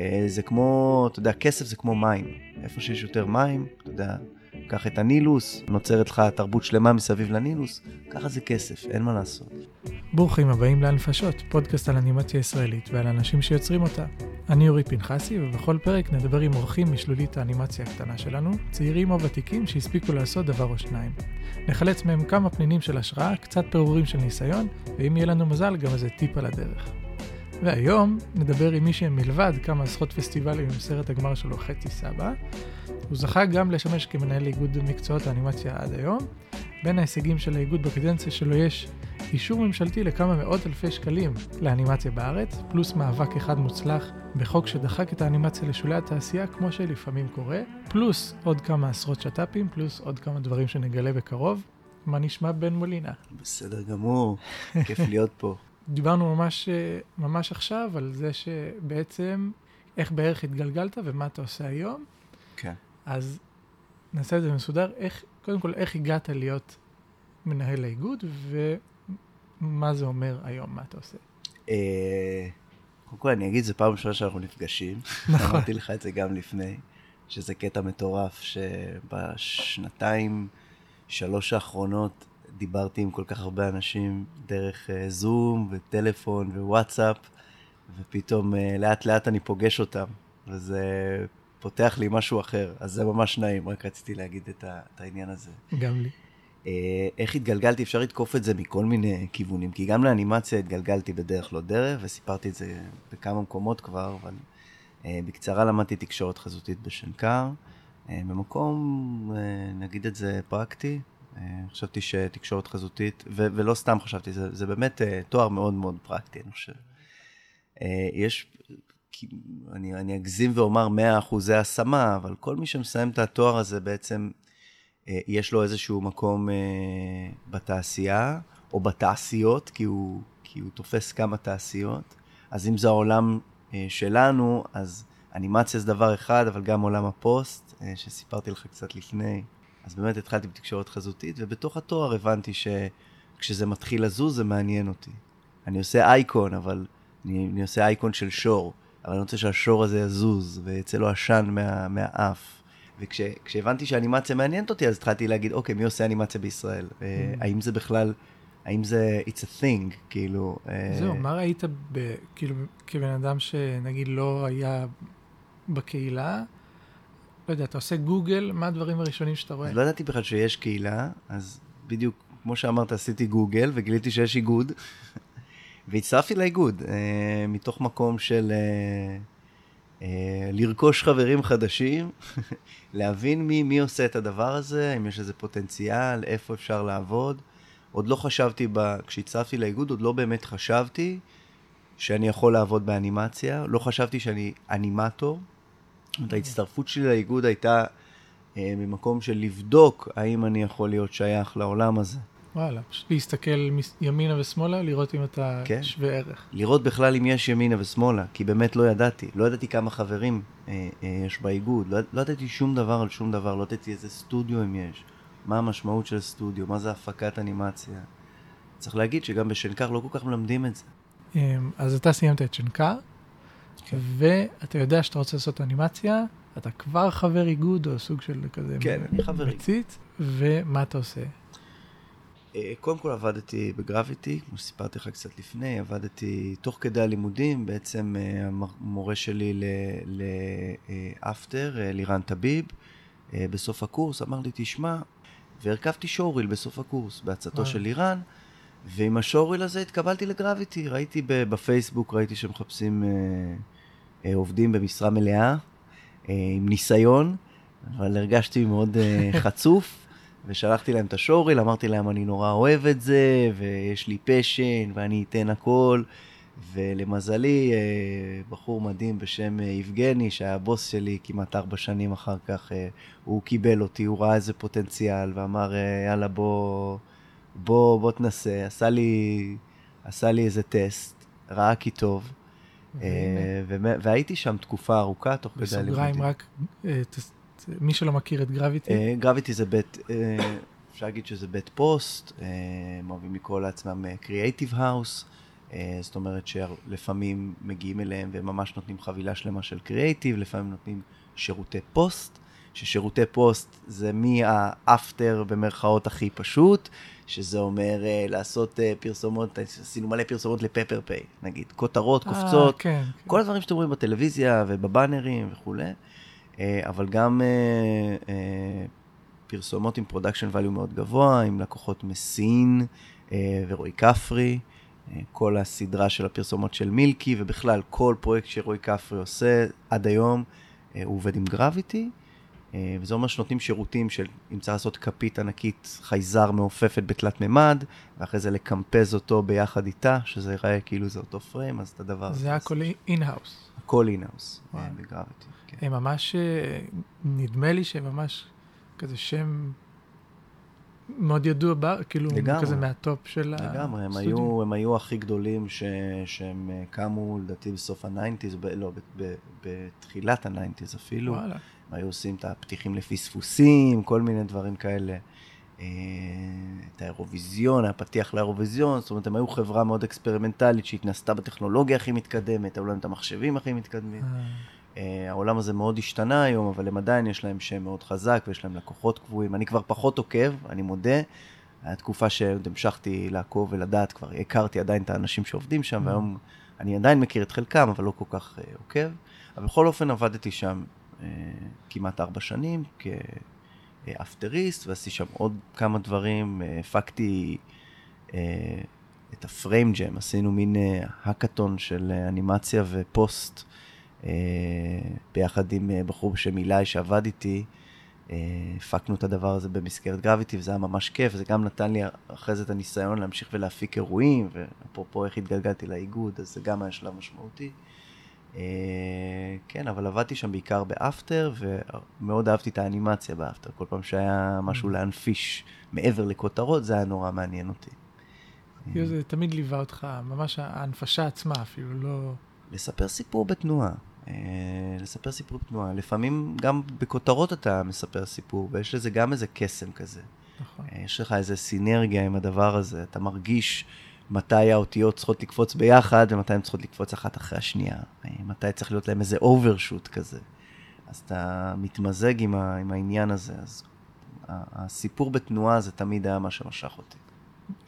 אה, זה כמו, אתה יודע, כסף זה כמו מים. איפה שיש יותר מים, אתה יודע, קח את הנילוס, נוצרת לך תרבות שלמה מסביב לנילוס, ככה זה כסף, אין מה לעשות. ברוכים הבאים לאנפשות, פודקאסט על אנימציה ישראלית ועל אנשים שיוצרים אותה. אני אורי פנחסי, ובכל פרק נדבר עם אורחים משלולית האנימציה הקטנה שלנו, צעירים או ותיקים שהספיקו לעשות דבר או שניים. נחלץ מהם כמה פנינים של השראה, קצת פירורים של ניסיון, ואם יהיה לנו מזל, גם איזה טיפ על הדרך. והיום נדבר עם מי שמלבד כמה עשרות פסטיבלים עם סרט הגמר שלו חצי סבא, הוא זכה גם לשמש כמנהל איגוד מקצועות האנימציה עד היום. בין ההישגים של האיגוד בקדנציה שלו יש אישור ממשלתי לכמה מאות אלפי שקלים לאנימציה בארץ, פלוס מאבק אחד מוצלח בחוק שדחק את האנימציה לשולי התעשייה, כמו שלפעמים קורה, פלוס עוד כמה עשרות שת"פים, פלוס עוד כמה דברים שנגלה בקרוב. מה נשמע בן מולינה? בסדר גמור, כיף להיות פה. דיברנו ממש, ממש עכשיו על זה שבעצם איך בערך התגלגלת ומה אתה עושה היום. כן. אז נעשה את זה מסודר. איך, קודם כל, איך הגעת להיות מנהל האיגוד, ומה זה אומר היום, מה אתה עושה? אה, קודם כל אני אגיד, זו פעם ראשונה שאנחנו נפגשים. נכון. אמרתי לך את זה גם לפני, שזה קטע מטורף, שבשנתיים, שלוש האחרונות, דיברתי עם כל כך הרבה אנשים דרך אה, זום וטלפון ווואטסאפ, ופתאום אה, לאט לאט אני פוגש אותם, וזה פותח לי משהו אחר, אז זה ממש נעים, רק רציתי להגיד את, ה, את העניין הזה. גם לי. אה, איך התגלגלתי, אפשר לתקוף את זה מכל מיני כיוונים, כי גם לאנימציה התגלגלתי בדרך לא דרך, וסיפרתי את זה בכמה מקומות כבר, אבל אה, בקצרה למדתי תקשורת חזותית בשנקר, במקום, נגיד את זה פרקטי, חשבתי שתקשורת חזותית, ו- ולא סתם חשבתי, זה, זה באמת אה, תואר מאוד מאוד פרקטי, אני חושב. אה, יש, אני, אני אגזים ואומר 100 אחוזי השמה, אבל כל מי שמסיים את התואר הזה בעצם, אה, יש לו איזשהו מקום אה, בתעשייה, או בתעשיות, כי הוא, כי הוא תופס כמה תעשיות. אז אם זה העולם אה, שלנו, אז אנימציה זה דבר אחד, אבל גם עולם הפוסט, אה, שסיפרתי לך קצת לפני. אז באמת התחלתי בתקשורת חזותית, ובתוך התואר הבנתי שכשזה מתחיל לזוז זה מעניין אותי. אני עושה אייקון, אבל אני, אני עושה אייקון של שור, אבל אני רוצה שהשור הזה יזוז, ויצא לו עשן מה, מהאף. וכשהבנתי שאנימציה מעניינת אותי, אז התחלתי להגיד, אוקיי, מי עושה אנימציה בישראל? אה, האם זה בכלל, האם זה, it's a thing, כאילו... אה, זהו, מה ראית, ב, כאילו, כבן אדם שנגיד לא היה בקהילה? לא יודע, אתה עושה גוגל, מה הדברים הראשונים שאתה רואה? אז לא ידעתי בכלל שיש קהילה, אז בדיוק, כמו שאמרת, עשיתי גוגל וגיליתי שיש איגוד, והצטרפתי לאיגוד, אה, מתוך מקום של אה, אה, לרכוש חברים חדשים, להבין מי, מי עושה את הדבר הזה, אם יש איזה פוטנציאל, איפה אפשר לעבוד. עוד לא חשבתי, ב... כשהצטרפתי לאיגוד, עוד לא באמת חשבתי שאני יכול לעבוד באנימציה, לא חשבתי שאני אנימטור. אומרת, ההצטרפות שלי לאיגוד הייתה אה, ממקום של לבדוק האם אני יכול להיות שייך לעולם הזה. וואלה, פשוט להסתכל ימינה ושמאלה, לראות אם אתה כן. שווה ערך. לראות בכלל אם יש ימינה ושמאלה, כי באמת לא ידעתי. לא ידעתי כמה חברים אה, אה, יש באיגוד, לא, לא ידעתי שום דבר על שום דבר, לא ידעתי איזה סטודיו אם יש, מה המשמעות של סטודיו, מה זה הפקת אנימציה. צריך להגיד שגם בשנקר לא כל כך מלמדים את זה. אמ, אז אתה סיימת את שנקר, כן. ואתה יודע שאתה רוצה לעשות אנימציה, אתה כבר חבר איגוד או סוג של כזה כן, אני חבר איגוד. מציץ, ומה אתה עושה? אה, קודם כל עבדתי בגרביטי, כמו שסיפרתי לך קצת לפני, עבדתי תוך כדי הלימודים, בעצם אה, המורה שלי לאפטר, לירן טביב, אה, בסוף הקורס, אמר לי, תשמע, והרכבתי שואוריל בסוף הקורס, בעצתו. של לירן, ועם השואוריל הזה התקבלתי לגרביטי, ראיתי בפייסבוק, ראיתי שמחפשים אה, אה, עובדים במשרה מלאה, אה, עם ניסיון, אבל הרגשתי מאוד אה, חצוף. ושלחתי להם את השואוריל, אמרתי להם אני נורא אוהב את זה, ויש לי פשן, ואני אתן הכל. ולמזלי, אה, בחור מדהים בשם אה, יבגני, שהיה הבוס שלי כמעט ארבע שנים אחר כך, אה, הוא קיבל אותי, הוא ראה איזה פוטנציאל, ואמר, אה, יאללה, בוא, בוא, בוא תנסה. עשה לי, עשה לי איזה טסט, ראה כי טוב. אה, והייתי שם תקופה ארוכה, תוך כדי בסוגריים הלימודים. רק, אה, מי שלא מכיר את גרביטי, אה, גרביטי זה בית, אה, אפשר להגיד שזה בית פוסט, אה, הם אוהבים לקרוא לעצמם creative house, אה, זאת אומרת שלפעמים מגיעים אליהם וממש נותנים חבילה שלמה של קריאייטיב, לפעמים נותנים שירותי פוסט, ששירותי פוסט זה מה after במרכאות הכי פשוט, שזה אומר אה, לעשות אה, פרסומות, עשינו מלא פרסומות ל Pepper Pay, נגיד, כותרות, קופצות, כן, כן. כל הדברים שאתם רואים בטלוויזיה ובבאנרים וכולי, אה, אבל גם אה, אה, פרסומות עם production value מאוד גבוה, עם לקוחות מסין אה, ורועי כפרי. כל הסדרה של הפרסומות של מילקי, ובכלל כל פרויקט שרועי כפרי עושה עד היום, הוא עובד עם Gravity, וזה אומר שנותנים שירותים של אם צריך לעשות כפית ענקית חייזר מעופפת בתלת מימד, ואחרי זה לקמפז אותו ביחד איתה, שזה ייראה כאילו זה אותו פריים, אז את הדבר הזה. זה הכל in-house. הכל in-house, ב Gravity. כן. הם ממש, נדמה לי שהם ממש כזה שם מאוד ידוע, כאילו, לגמרי. כזה מה top של הסטודיו. לגמרי, הם היו, הם היו הכי גדולים ש, שהם אה, קמו, לדעתי, בסוף ה nineties, ב, לא, ב, ב, בתחילת ה nineties אפילו. וואלה. היו עושים את הפתיחים לפספוסים, כל מיני דברים כאלה. אה, את האירוויזיון, הפתיח לאירוויזיון, זאת אומרת, הם היו חברה מאוד אקספרימנטלית שהתנסתה בטכנולוגיה הכי מתקדמת, היו להם את המחשבים הכי מתקדמים. אה. אה, העולם הזה מאוד השתנה היום, אבל הם עדיין יש להם שם מאוד חזק ויש להם לקוחות קבועים. אני כבר פחות עוקב, אני מודה. הייתה תקופה שעוד המשכתי לעקוב ולדעת, כבר הכרתי עדיין את האנשים שעובדים שם, והיום אני עדיין מכיר את חלקם, אבל לא כל כך עוקב. אבל בכל אופן עבדתי שם כמעט ארבע שנים כאפטריסט, ועשיתי שם עוד כמה דברים. הפקתי uh, את הפריים ג'ם, עשינו מין האקתון של אנימציה ופוסט. אה, ביחד עם אה, בחור בשם אילי שעבד איתי, אה, הפקנו את הדבר הזה במסגרת גרביטי, וזה היה ממש כיף, זה גם נתן לי אחרי זה את הניסיון להמשיך ולהפיק אירועים, ואפרופו איך התגלגלתי לאיגוד, אז זה גם היה שלב משמעותי. כן, אבל עבדתי שם בעיקר באפטר, ומאוד אהבתי את האנימציה באפטר. כל פעם שהיה משהו mm. להנפיש מעבר לכותרות, זה היה נורא מעניין אותי. זה תמיד ליווה אותך, ממש ההנפשה עצמה אפילו, לא... לספר סיפור בתנועה. אה, לספר סיפור בתנועה. לפעמים גם בכותרות אתה מספר סיפור, ויש לזה גם איזה קסם כזה. נכון. אה, יש לך איזה סינרגיה עם הדבר הזה, אתה מרגיש מתי האותיות צריכות לקפוץ ביחד, ומתי הן צריכות לקפוץ אחת אחרי השנייה. מתי צריך להיות להם איזה אוברשוט כזה. אז אתה מתמזג עם, ה, עם העניין הזה, אז הסיפור בתנועה זה תמיד היה מה שמשך אותי.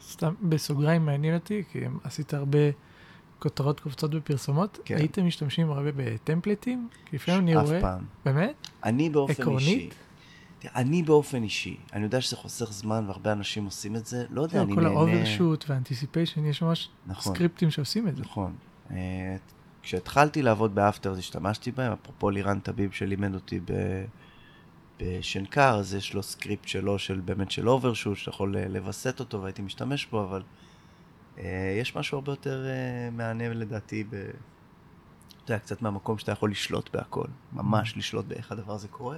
סתם בסוגריים מעניין אותי, כי עשית הרבה... כותרות קופצות בפרסומות, כן. הייתם משתמשים הרבה ב templates? כי לפעמים אני רואה... אף פעם. באמת? אני באופן עקרונית? אישי. אני באופן אישי, אני יודע שזה חוסך זמן והרבה אנשים עושים את זה, לא יודע, לא, אני נהנה... כל ה overshoot וה anticipation, יש ממש נכון, סקריפטים שעושים את זה. נכון. Uh, כשהתחלתי לעבוד ב After, אז השתמשתי בהם, אפרופו לירן טביב שלימד אותי ב... בשנקר, אז יש לו סקריפט שלו, של באמת של overshoot, שאתה יכול לווסת אותו והייתי משתמש בו, אבל אה, יש משהו הרבה יותר אה, לדעתי, ב... אתה יודע, קצת מהמקום שאתה יכול לשלוט בהכל, ממש mm. לשלוט באיך הדבר הזה קורה.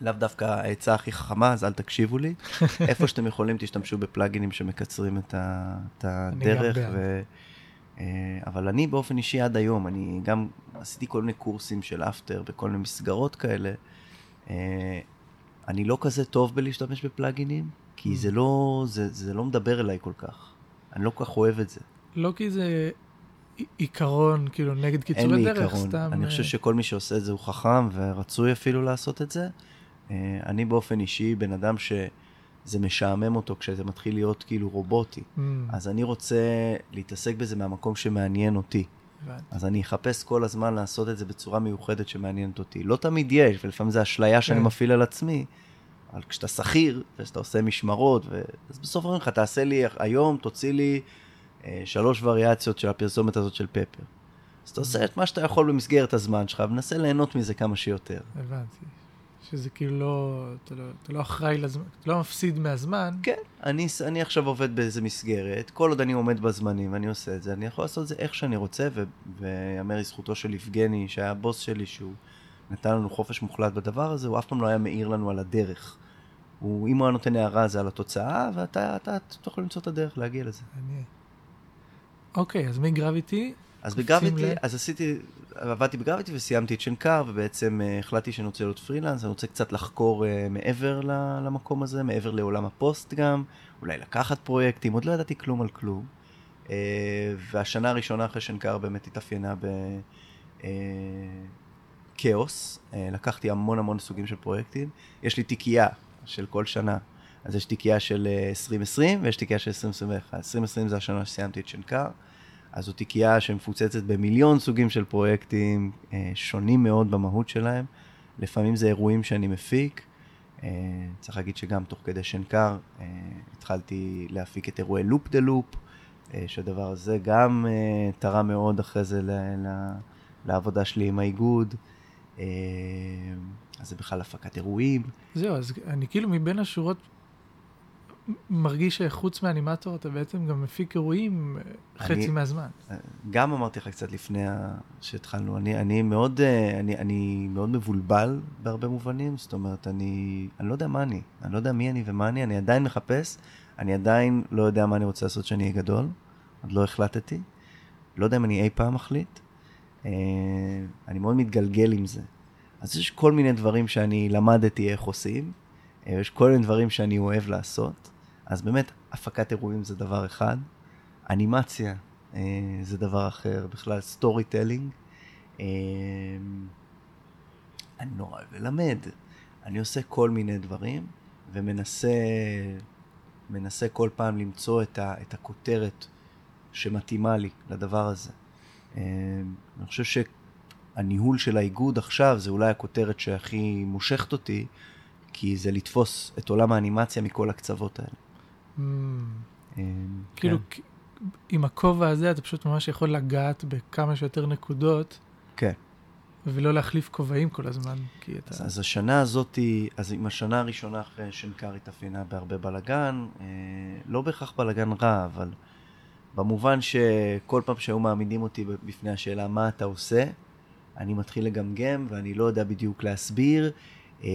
לאו דווקא העצה הכי חכמה, אז אל תקשיבו לי. איפה שאתם יכולים, תשתמשו בפלאגינים שמקצרים את, ה... את הדרך. ו... אה, אבל אני באופן אישי עד היום, אני גם עשיתי כל מיני קורסים של אפטר בכל מיני מסגרות כאלה. אני לא כזה טוב בלהשתמש בפלאגינים, כי mm. זה לא, זה, זה לא מדבר אליי כל כך. אני לא כל כך אוהב את זה. לא כי זה עיקרון, כאילו, נגד קיצורי דרך, סתם... אין לי עיקרון. סתם... אני חושב אה, שכל מי שעושה את זה הוא חכם ורצוי אפילו לעשות את זה. אה, אני באופן אישי בן אדם שזה משעמם אותו כשזה מתחיל להיות כאילו רובוטי. Mm. אז אני רוצה להתעסק בזה מהמקום שמעניין אותי. אז אני אחפש כל הזמן לעשות את זה בצורה מיוחדת שמעניינת אותי. לא תמיד יש, ולפעמים זה אשליה שאני כן. מפעיל על עצמי, אבל כשאתה שכיר, וכשאתה עושה משמרות, ו... אז בסוף אומרים לך, תעשה לי היום, תוציא לי אה, שלוש וריאציות של הפרסומת הזאת של פפר. אז אתה עושה את מה שאתה יכול במסגרת הזמן שלך, ומנסה ליהנות מזה כמה שיותר. הבנתי. שזה כאילו לא, אתה לא, אתה לא אחראי לזמן, אתה לא מפסיד מהזמן. כן, אני, אני עכשיו עובד באיזה מסגרת, כל עוד אני עומד בזמנים ואני עושה את זה, אני יכול לעשות את זה איך שאני רוצה, ויאמר לזכותו של יבגני, שהיה הבוס שלי, שהוא נתן לנו חופש מוחלט בדבר הזה, הוא אף פעם לא היה מעיר לנו על הדרך. הוא, אם הוא היה נותן הערה זה על התוצאה, ואתה אתה, אתה, אתה יכול למצוא את הדרך להגיע לזה. אני... אוקיי, אז מגרביטי? אז בגרביטי, ל... אז עשיתי, עבדתי בגרביטי וסיימתי את שנקר, ובעצם uh, החלטתי שאני רוצה להיות פרילנס, אני רוצה קצת לחקור uh, מעבר למקום הזה, מעבר לעולם הפוסט גם, אולי לקחת פרויקטים, עוד לא ידעתי כלום על כלום. Uh, והשנה הראשונה אחרי שנקר באמת התאפיינה בכאוס. לקחתי המון המון סוגים של פרויקטים. יש לי תיקייה של כל שנה. אז יש תיקייה של 2020 ויש תיקייה של 2021. 2020 זה השנה שסיימתי את שנקר. אז זו תיקייה שמפוצצת במיליון סוגים של פרויקטים אה, שונים מאוד במהות שלהם. לפעמים זה אירועים שאני מפיק. אה, צריך להגיד שגם תוך כדי שנקר אה, התחלתי להפיק את אירועי לופ דה לופ, שהדבר הזה גם תרם מאוד אחרי זה ל, ל, לעבודה שלי עם האיגוד. אז זה בכלל הפקת אירועים. זהו, אז אני כאילו מבין השורות מרגיש שחוץ מאנימטור אתה בעצם גם מפיק אירועים אה, חצי אני, מהזמן. אה, גם אמרתי לך קצת לפני שהתחלנו, אני, אני, מאוד, אה, אני, אני מאוד מבולבל בהרבה מובנים, זאת אומרת, אני, אני לא יודע מה אני, אני לא יודע מי אני ומה אני, אני עדיין מחפש, אני עדיין לא יודע מה אני רוצה לעשות שאני אהיה גדול, עוד לא החלטתי, לא יודע אם אני אי פעם מחליט, אני מאוד מתגלגל עם זה. אז יש כל מיני דברים שאני למדתי איך עושים, יש כל מיני דברים שאני אוהב לעשות. אז באמת, הפקת אירועים זה דבר אחד, אנימציה אה, זה דבר אחר, בכלל storytelling. אה, אני נורא אוהב ללמד, אני עושה כל מיני דברים ומנסה מנסה כל פעם למצוא את, ה, את הכותרת שמתאימה לי לדבר הזה. אה, אני חושב שהניהול של האיגוד עכשיו זה אולי הכותרת שהכי מושכת אותי, כי זה לתפוס את עולם האנימציה מכל הקצוות האלה. Mm. אמ, כאילו, כן. עם הכובע הזה אתה פשוט ממש יכול לגעת בכמה שיותר נקודות. כן. ולא להחליף כובעים כל הזמן, כי אתה... אז, אז השנה הזאת, אז עם השנה הראשונה אחרי שנקר התאפיינה בהרבה בלאגן, אה, לא בהכרח בלאגן רע, אבל במובן שכל פעם שהיו מעמידים אותי בפני השאלה מה אתה עושה, אני מתחיל לגמגם ואני לא יודע בדיוק להסביר. אה,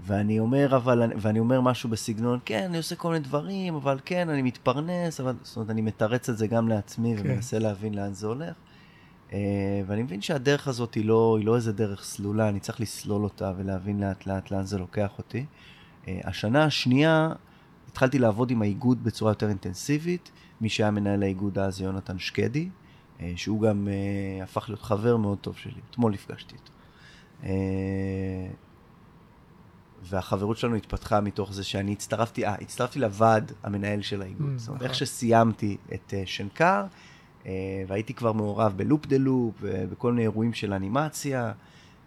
ואני אומר, אבל, ואני אומר משהו בסגנון, כן, אני עושה כל מיני דברים, אבל כן, אני מתפרנס, אבל, זאת אומרת, אני מתרץ את זה גם לעצמי כן. ומנסה להבין לאן זה הולך. Uh, ואני מבין שהדרך הזאת היא לא, היא לא איזה דרך סלולה, אני צריך לסלול אותה ולהבין לאט לאט לאן זה לוקח אותי. Uh, השנה השנייה התחלתי לעבוד עם האיגוד בצורה יותר אינטנסיבית. מי שהיה מנהל האיגוד אז יונתן שקדי, uh, שהוא גם הפך להיות חבר מאוד טוב שלי, אתמול נפגשתי איתו. והחברות שלנו התפתחה מתוך זה שאני הצטרפתי, אה, הצטרפתי לוועד המנהל של האיגוד. Mm, זאת אומרת, איך נכון. שסיימתי את uh, שנקר, uh, והייתי כבר מעורב בלופ דה לופ ובכל מיני אירועים של אנימציה,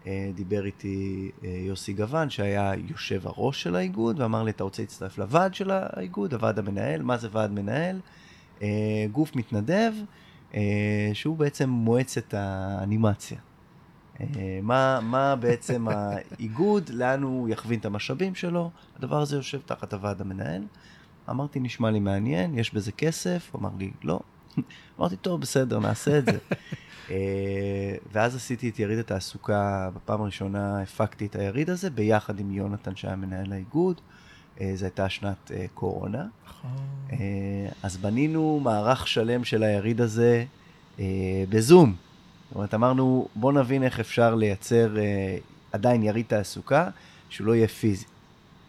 uh, דיבר איתי uh, יוסי גוון, שהיה יושב הראש של האיגוד, ואמר לי, אתה רוצה להצטרף לוועד של האיגוד, הוועד המנהל, מה זה ועד מנהל? Uh, גוף מתנדב, uh, שהוא בעצם מועצת האנימציה. אה, מה, מה בעצם האיגוד, לאן הוא יכווין את המשאבים שלו, הדבר הזה יושב תחת הוועד המנהל. אמרתי, נשמע לי מעניין, יש בזה כסף? אמר לי, לא. אמרתי, טוב, בסדר, נעשה את זה. אה, ואז עשיתי את יריד התעסוקה, בפעם הראשונה הפקתי את היריד הזה ביחד עם יונתן שהיה מנהל האיגוד. אה, זו הייתה שנת קורונה. נכון. אז בנינו מערך שלם של היריד הזה בזום. זאת אומרת, אמרנו, בוא נבין איך אפשר לייצר אה, עדיין יריד תעסוקה, שהוא לא יהיה פיזי.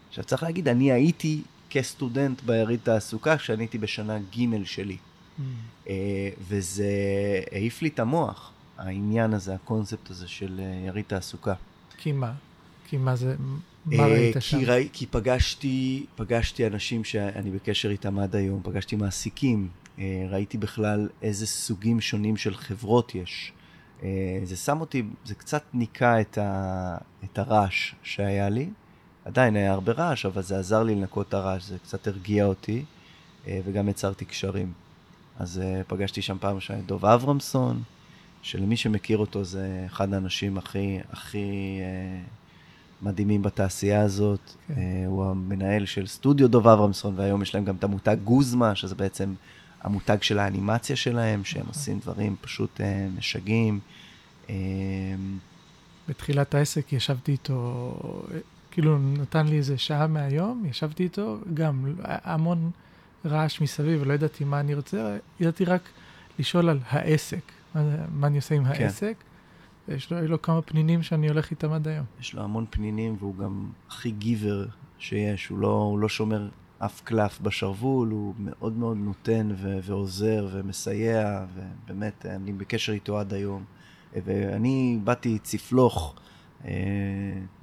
עכשיו, צריך להגיד, אני הייתי כסטודנט ביריד תעסוקה כשאני הייתי בשנה ג' שלי. Mm. אה, וזה העיף לי את המוח, העניין הזה, הקונספט הזה של אה, יריד תעסוקה. כי מה? כי מה זה, מה אה, ראית כי שם? ראי, כי פגשתי, פגשתי אנשים שאני בקשר איתם עד היום, פגשתי מעסיקים, אה, ראיתי בכלל איזה סוגים שונים של חברות יש. אה, זה שם אותי, זה קצת ניקה את, ה, את הרעש שהיה לי. עדיין היה הרבה רעש, אבל זה עזר לי לנקות את הרעש, זה קצת הרגיע אותי, אה, וגם יצרתי קשרים. אז אה, פגשתי שם פעם ראשונה את דוב אברמסון, שלמי שמכיר אותו זה אחד האנשים הכי, הכי מדהימים בתעשייה הזאת. Okay. כן. הוא המנהל של סטודיו דוב אברמסון, והיום יש להם גם את המותג גוזמה, שזה בעצם המותג של האנימציה שלהם, שהם. עושים דברים פשוט אה, משגעים. אה, בתחילת העסק ישבתי איתו, כאילו נתן לי איזה שעה מהיום, ישבתי איתו, גם המון רעש מסביב, לא ידעתי מה אני רוצה, ידעתי רק לשאול על העסק, מה, מה אני עושה עם כן. העסק. יש לו, לו כמה פנינים שאני הולך איתם עד היום. יש לו המון פנינים והוא גם הכי גיבר שיש, הוא לא, הוא לא שומר אף קלף בשרוול, הוא מאוד מאוד נותן ו- ועוזר ומסייע, ובאמת, אני בקשר איתו עד היום. ואני באתי צפלוך, אה,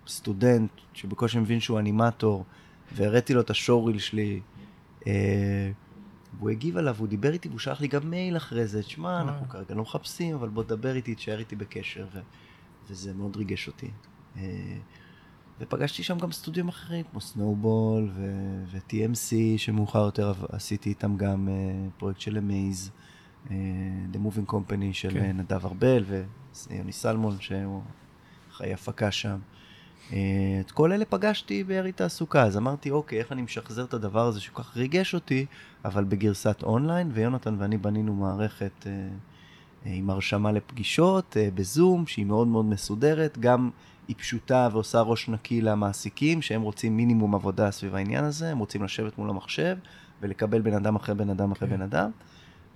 סטודנט שבקושי מבין שהוא אנימטור, והראיתי לו את השואוריל שלי. אה, והוא הגיב עליו, הוא דיבר איתי, והוא שלח לי גם מייל אחרי זה, תשמע, אנחנו כרגע לא מחפשים, אבל בוא תדבר איתי, תשאר איתי בקשר, ו... וזה מאוד ריגש אותי. אה, ופגשתי שם גם סטודיואים אחרים, כמו Snowball ו- ו-TMC, שמאוחר יותר עשיתי איתם גם uh, פרויקט של המייז, uh, The Moving Company של כן. נדב ארבל ויוני סלמון, שהוא חי הפקה שם. Uh, את כל אלה פגשתי בירי תעסוקה, אז אמרתי, אוקיי, איך אני משחזר את הדבר הזה שכל כך ריגש אותי, אבל בגרסת אונליין, ויונתן ואני בנינו מערכת uh, uh, עם הרשמה לפגישות, uh, בזום, שהיא מאוד מאוד מסודרת, גם... היא פשוטה ועושה ראש נקי למעסיקים, שהם רוצים מינימום עבודה סביב העניין הזה, הם רוצים לשבת מול המחשב ולקבל בן אדם אחרי בן אדם אחרי כן. בן אדם,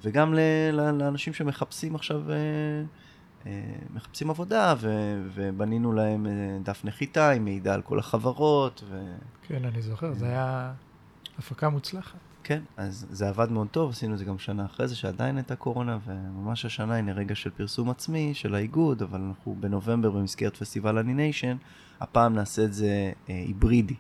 וגם לאנשים שמחפשים עכשיו, אה, אה, מחפשים עבודה, ו, ובנינו להם אה, דף נחיתה עם מידע על כל החברות. ו... כן, אני זוכר, זה היה הפקה מוצלחת. כן, אז זה עבד מאוד טוב, עשינו את זה גם שנה אחרי זה, שעדיין הייתה קורונה, וממש השנה, הנה רגע של פרסום עצמי של האיגוד, אבל אנחנו בנובמבר במסגרת פסטיבל אניניישן, הפעם נעשה את זה אה, היברידי.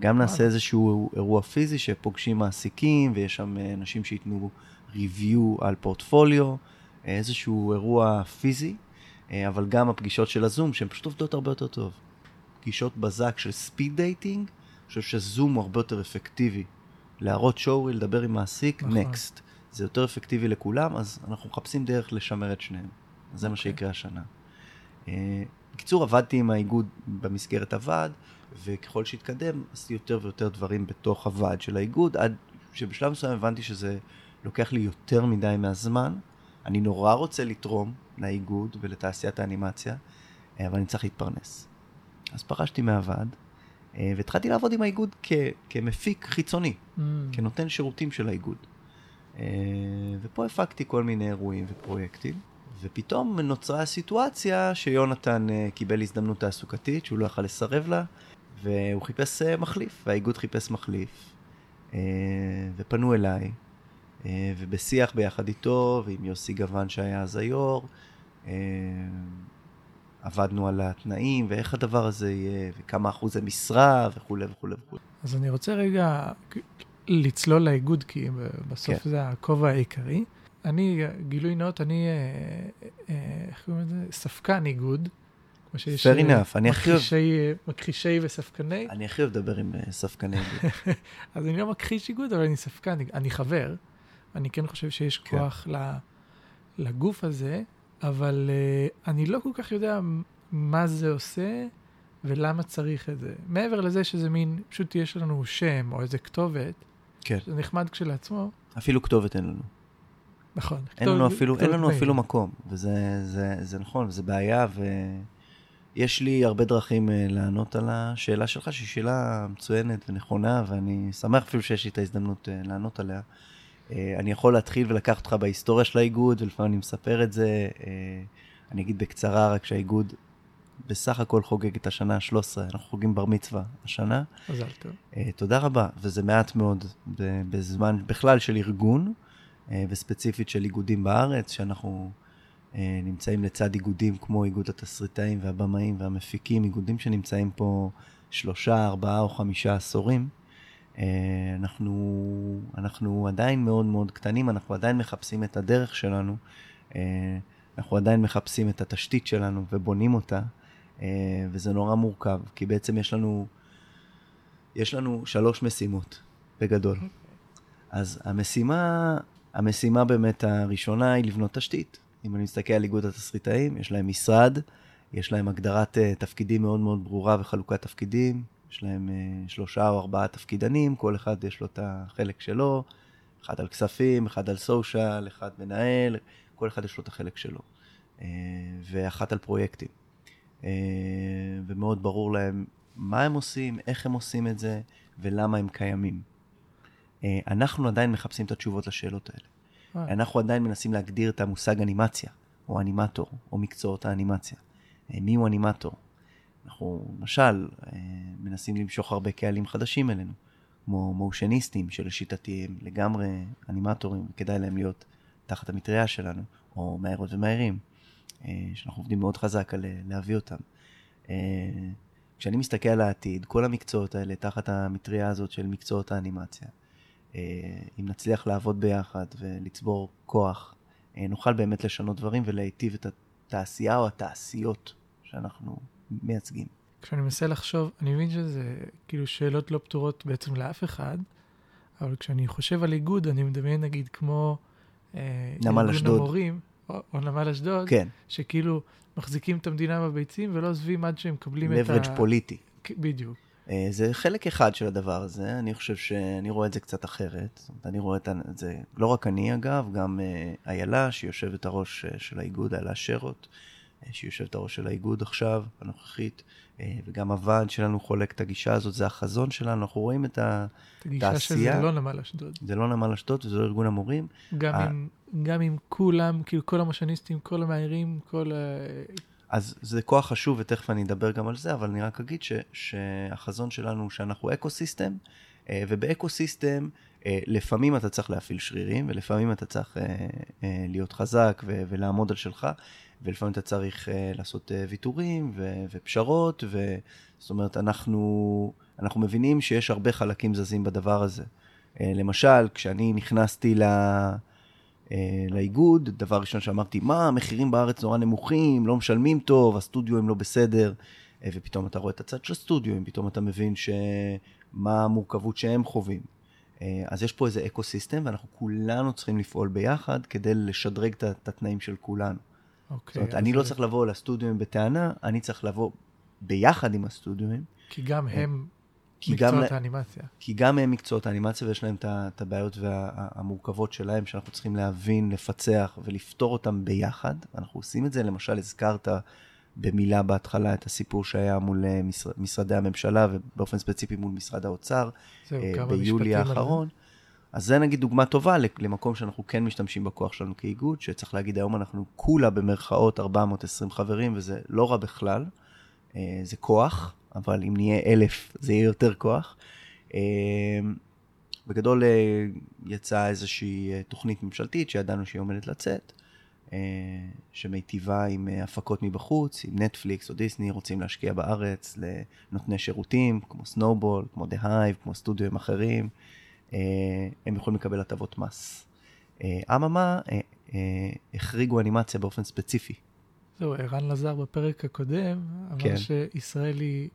גם נעשה איזשהו אירוע פיזי שפוגשים מעסיקים, ויש שם אה, אנשים שייתנו review על פורטפוליו, איזשהו אירוע פיזי, אה, אבל גם הפגישות של הזום, שהן פשוט עובדות הרבה יותר טוב. פגישות בזק של speed dating, אני חושב שזום הוא הרבה יותר אפקטיבי להראות showreel, לדבר עם מעסיק, next. נכון. זה יותר אפקטיבי לכולם, אז אנחנו מחפשים דרך לשמר את שניהם. זה okay. מה אוקיי. שיקרה השנה. Uh, בקיצור, עבדתי עם האיגוד במסגרת הוועד, וככל שהתקדם, עשיתי יותר ויותר דברים בתוך הוועד של האיגוד, עד שבשלב מסוים הבנתי שזה לוקח לי יותר מדי מהזמן. אני נורא רוצה לתרום לאיגוד ולתעשיית האנימציה, אה, אבל אני צריך להתפרנס. אז פרשתי מהוועד, אה, והתחלתי לעבוד עם האיגוד כ, כמפיק חיצוני, mm. כנותן שירותים של האיגוד. אה, ופה הפקתי כל מיני אירועים ופרויקטים, ופתאום נוצרה הסיטואציה שיונתן אה, קיבל הזדמנות תעסוקתית שהוא לא יכל לסרב לה, והוא חיפש מחליף, והאיגוד חיפש מחליף, ופנו אליי, ובשיח ביחד איתו ועם יוסי גוון שהיה אז היו"ר, עבדנו על התנאים ואיך הדבר הזה יהיה, וכמה אחוזי משרה וכולי וכולי וכולי. אז אני רוצה רגע לצלול לאיגוד, כי בסוף כן. זה הכובע העיקרי. אני, גילוי נאות, אני, אה, אה, איך קוראים לזה? ספקן איגוד. כמו שיש... Fair enough, אני הכי אוהב... מכחישי וספקני. אני הכי אוהב לדבר עם ספקני איגוד. אז אני לא מכחיש איגוד, אבל אני ספקן, אני חבר. אני כן חושב שיש כן. כוח לגוף הזה, אבל uh, אני לא כל כך יודע מה זה עושה ולמה צריך את זה. מעבר לזה שזה מין, פשוט יש לנו שם או איזה כתובת, כן. זה נחמד כשלעצמו. אפילו כתובת אין לנו. נכון. אין כתוב, לנו אפילו, אין לנו אפילו מקום, וזה זה, זה נכון, וזה בעיה, ויש לי הרבה דרכים uh, לענות על השאלה שלך, שהיא שאלה מצוינת ונכונה, ואני שמח אפילו שיש לי את ההזדמנות uh, לענות עליה. אה, אני יכול להתחיל ולקחת אותך בהיסטוריה של האיגוד, ולפעמים אני מספר את זה. אה, אני אגיד בקצרה רק שהאיגוד בסך הכל חוגג את השנה ה-13, אנחנו חוגגים בר מצווה השנה. מזל טוב. אה, תודה רבה, וזה מעט מאוד בזמן בכלל של ארגון, וספציפית של איגודים בארץ, שאנחנו נמצאים לצד איגודים כמו איגוד התסריטאים והבמאים והמפיקים, איגודים שנמצאים פה שלושה, ארבעה או חמישה עשורים. אה, אנחנו, אנחנו עדיין מאוד מאוד קטנים, אנחנו עדיין מחפשים את הדרך שלנו, אה, אנחנו עדיין מחפשים את התשתית שלנו ובונים אותה, אה, וזה נורא מורכב, כי בעצם יש לנו, יש לנו שלוש משימות, בגדול. אז המשימה, המשימה באמת הראשונה היא לבנות תשתית. אם אני מסתכל על איגוד התסריטאים, יש להם משרד, יש להם הגדרת תפקידים מאוד מאוד ברורה וחלוקת תפקידים, יש להם uh, שלושה או ארבעה תפקידנים, כל אחד יש לו את החלק שלו, אחד על כספים, אחד על סושיאל, אחד מנהל, כל אחד יש לו את החלק שלו. Uh, ואחת על פרויקטים. Uh, ומאוד ברור להם מה הם עושים, איך הם עושים את זה, ולמה הם קיימים. אנחנו עדיין מחפשים את התשובות לשאלות האלה. אנחנו עדיין מנסים להגדיר את המושג אנימציה, או אנימטור, או מקצועות האנימציה. מי הוא אנימטור? אנחנו, למשל, אה, מנסים למשוך הרבה קהלים חדשים אלינו. כמו מושניסטים, שלשיטתי הם לגמרי אנימטורים, כדאי להם להיות תחת המטריה שלנו, או מהירות ומהירים, אה, שאנחנו עובדים מאוד חזק על להביא אותם. אה, כשאני מסתכל על העתיד, כל המקצועות האלה תחת המטריה הזאת של מקצועות האנימציה, אה, אם נצליח לעבוד ביחד ולצבור כוח, נוכל באמת לשנות דברים ולהיטיב את התעשייה או התעשיות שאנחנו מייצגים. כשאני מנסה לחשוב, אני מבין שזה כאילו שאלות לא פתורות בעצם לאף אחד, אבל כשאני חושב על איגוד, אני מדמיין נגיד כמו... אה, נמל אשדוד. המורים, או, או נמל אשדוד, כן. שכאילו מחזיקים את המדינה בביצים ולא עוזבים עד שהם מקבלים את ה... leverage פוליטי. בדיוק. אה, זה חלק אחד של הדבר הזה, אני חושב שאני רואה את זה קצת אחרת. אני רואה את זה, לא רק אני אגב, גם אה, איילה, שהיא יושבת הראש של האיגוד, איילה שרות, שהיא יושבת הראש של האיגוד עכשיו, הנוכחית. אה, וגם הוועד שלנו חולק את הגישה הזאת, זה החזון שלנו, אנחנו רואים את התעשייה. את הגישה שזה לא נמל אשדוד. זה לא נמל אשדוד וזה לא ארגון המורים. גם, ה... עם, גם עם כולם, כאילו כל המשניסטים, כל המהירים, כל ה... אז זה כוח חשוב, ותכף אני אדבר גם על זה, אבל אני רק אגיד ש, שהחזון שלנו הוא שאנחנו אקו סיסטם, אה, אה, לפעמים אתה צריך להפעיל שרירים, ולפעמים אתה צריך להיות חזק ולעמוד על שלך. ולפעמים אתה צריך לעשות ויתורים ופשרות, ו... זאת אומרת, אנחנו, אנחנו מבינים שיש הרבה חלקים זזים בדבר הזה. למשל, כשאני נכנסתי ל... לאיגוד, דבר ראשון שאמרתי, מה, המחירים בארץ נורא נמוכים, לא משלמים טוב, הסטודיו הם לא בסדר, ופתאום אתה רואה את הצד של הסטודיו, פתאום אתה מבין מה המורכבות שהם חווים. Uh, אז יש פה איזה אקו סיסטם, ואנחנו כולנו צריכים לפעול ביחד כדי לשדרג את התנאים של כולנו. אוקיי. זאת אומרת, אני לא צריך לבוא לסטודיואים בטענה, אני צריך לבוא ביחד עם הסטודיואים. כי גם אה, הם מקצועות האנימציה. כי גם הם מקצועות האנימציה ויש להם את הבעיות והמורכבות שלהם, שאנחנו צריכים להבין, לפצח ולפתור אותם ביחד. אנחנו עושים את זה, למשל, הזכרת במילה בהתחלה את הסיפור שהיה מול אה, משרדי הממשלה, ובאופן ספציפי מול משרד האוצר, זהו, אה, ביולי האחרון. על... אז זה נגיד דוגמה טובה למקום שאנחנו כן משתמשים בכוח שלנו כאיגוד, שצריך להגיד היום אנחנו כולה במרכאות 420 חברים, וזה לא רע בכלל. אה, זה כוח, אבל אם נהיה אלף זה יהיה יותר כוח. אה, בגדול אה, יצאה איזושהי תוכנית ממשלתית שידענו שהיא עומדת לצאת, שמיטיבה עם הפקות מבחוץ, עם נטפליקס או דיסני, רוצים להשקיע בארץ לנותני שירותים, כמו סנובול, כמו דה הייב, כמו סטודיו אחרים. אה, הם יכולים לקבל הטבות מס. אה, אממה, אה, החריגו אנימציה באופן ספציפי. זהו, ערן לזר בפרק הקודם אמר כן. שישראל היא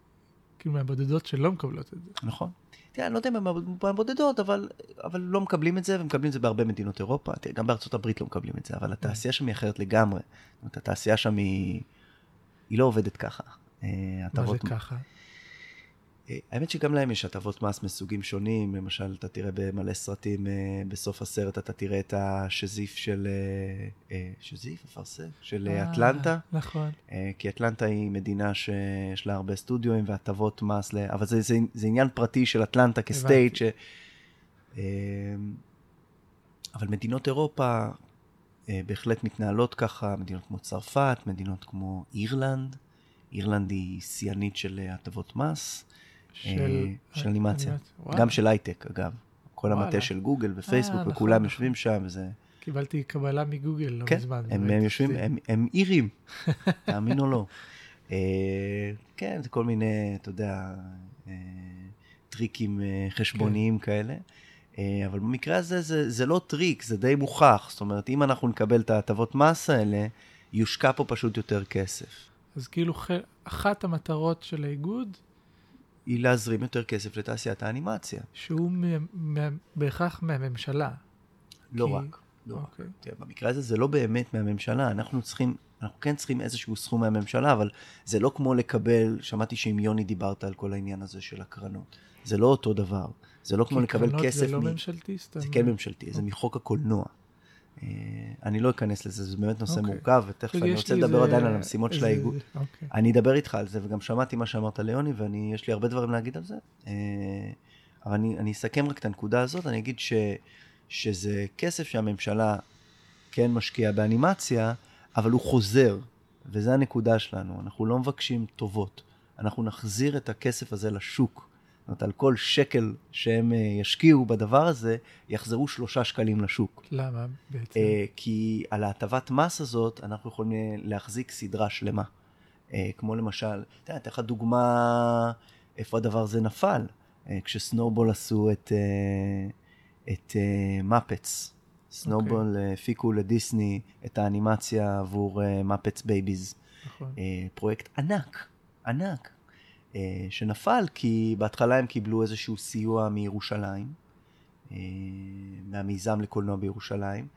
כאילו מהבודדות שלא מקבלות את זה. נכון. תראה, אני לא יודע אם הן מהבודדות, אבל, אבל לא מקבלים את זה, ומקבלים את זה בהרבה מדינות אירופה. תראה, גם בארצות הברית לא מקבלים את זה, אבל התעשייה שם היא אחרת לגמרי. זאת אומרת, התעשייה שם היא, היא לא עובדת ככה. מה זה ככה? האמת שגם להם יש הטבות מס מסוגים שונים, למשל אתה תראה במלא סרטים אה, בסוף הסרט אתה תראה את השזיף של, אה, אה, שזיף, אפרסק, של אטלנטה. נכון. כי אטלנטה היא מדינה שיש לה הרבה סטודיואים והטבות מס, אבל זה, זה, זה עניין פרטי של אטלנטה כסטייט, ש... אבל מדינות אירופה בהחלט מתנהלות ככה, מדינות כמו צרפת, מדינות כמו אירלנד, אירלנד היא שיאנית של הטבות מס. של, אה, של אנימציה. גם של הייטק, אגב. כל המטה של גוגל ופייסבוק, אה, וכולם נכון, יושבים נכון. שם, וזה... קיבלתי קבלה מגוגל לא כן, מזמן. כן, הם, יושבים, הם, אירים, תאמין או לא. אה, כן, זה כל מיני, אתה יודע, אה, טריקים אה, חשבוניים כן. כאלה. אה, אבל במקרה הזה זה, זה לא טריק, זה די מוכח. זאת אומרת, אם אנחנו נקבל את ההטבות מס האלה, יושקע פה פשוט יותר כסף. אז כאילו, אחת המטרות של האיגוד היא להזרים יותר כסף לתעשיית האנימציה. שהוא בהכרח מהממשלה. לא כי... רק. לא okay. רק. אוקיי. תראה, במקרה הזה זה לא באמת מהממשלה, אנחנו צריכים, אנחנו כן צריכים איזשהו סכום מהממשלה, אבל זה לא כמו לקבל, שמעתי שעם יוני דיברת על כל העניין הזה של הקרנות. זה לא אותו דבר. זה לא כמו לקבל כסף... כי קרנות זה לא מ... ממשלתי סתם. זה כן ממשלתי, okay. זה. מחוק הקולנוע. אה, אני לא אכנס לזה, זה באמת נושא okay. אוקיי. מורכב, ותכף אני רוצה לדבר עדיין על המשימות של האיגוד. Okay. אוקיי. אני אדבר איתך על זה, וגם שמעתי מה שאמרת ליוני, ויש לי הרבה דברים להגיד על זה. אה, אבל אני, אני אסכם רק את הנקודה הזאת, אני אגיד ש, שזה כסף שהממשלה כן משקיעה באנימציה, אבל הוא חוזר, וזו הנקודה שלנו. אנחנו לא מבקשים טובות, אנחנו נחזיר את הכסף הזה לשוק. זאת אומרת, על כל שקל שהם אה, ישקיעו בדבר הזה, יחזרו שלושה שקלים לשוק. למה בעצם? אה, כי על ההטבת מס הזאת, אנחנו יכולים אה, להחזיק סדרה שלמה. כמו למשל, אתה יודע, אתן לך דוגמה איפה הדבר הזה נפל. כש Snowball עשו את, את Muppet. Snowball okay. הפיקו לדיסני את האנימציה עבור Muppet Babies. נכון. פרויקט ענק, ענק, שנפל כי בהתחלה הם קיבלו איזשהו סיוע מירושלים, מהמיזם לקולנוע בירושלים,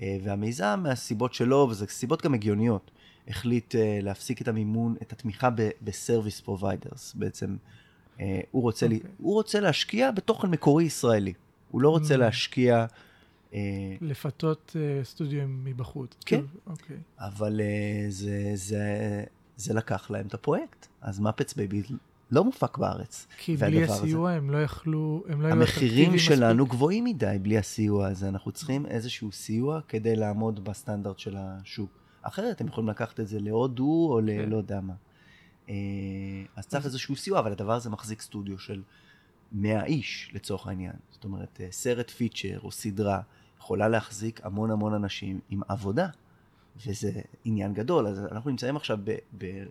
והמיזם מהסיבות שלו, וזה סיבות גם הגיוניות, החליט uh, להפסיק את המימון, את התמיכה ב service providers. בעצם uh, הוא, רוצה okay. לי, אוקיי. הוא רוצה להשקיע בתוכן מקורי ישראלי. הוא לא רוצה mm. להשקיע... Uh, לפתות uh, סטודיו מבחוץ. כן, okay. אוקיי. אבל זה, זה, זה לקח להם את הפרויקט. אז Muppet Baby לא מופק בארץ. כי בלי הסיוע הזה. הם לא יכלו, הם לא היו המחירים שלנו מספיק. גבוהים מדי בלי הסיוע הזה. אנחנו צריכים איזשהו סיוע כדי לעמוד בסטנדרט של השוק. אחרת הם יכולים לקחת את זה להודו או ללא כן. יודע מה. אה, אז צריך איזשהו סיוע, אבל הדבר הזה מחזיק סטודיו של 100 איש לצורך העניין. זאת אומרת, אה, סרט פיצ'ר או סדרה יכולה להחזיק המון המון אנשים עם עבודה, וזה עניין גדול. אז אנחנו נמצאים עכשיו ב- ב-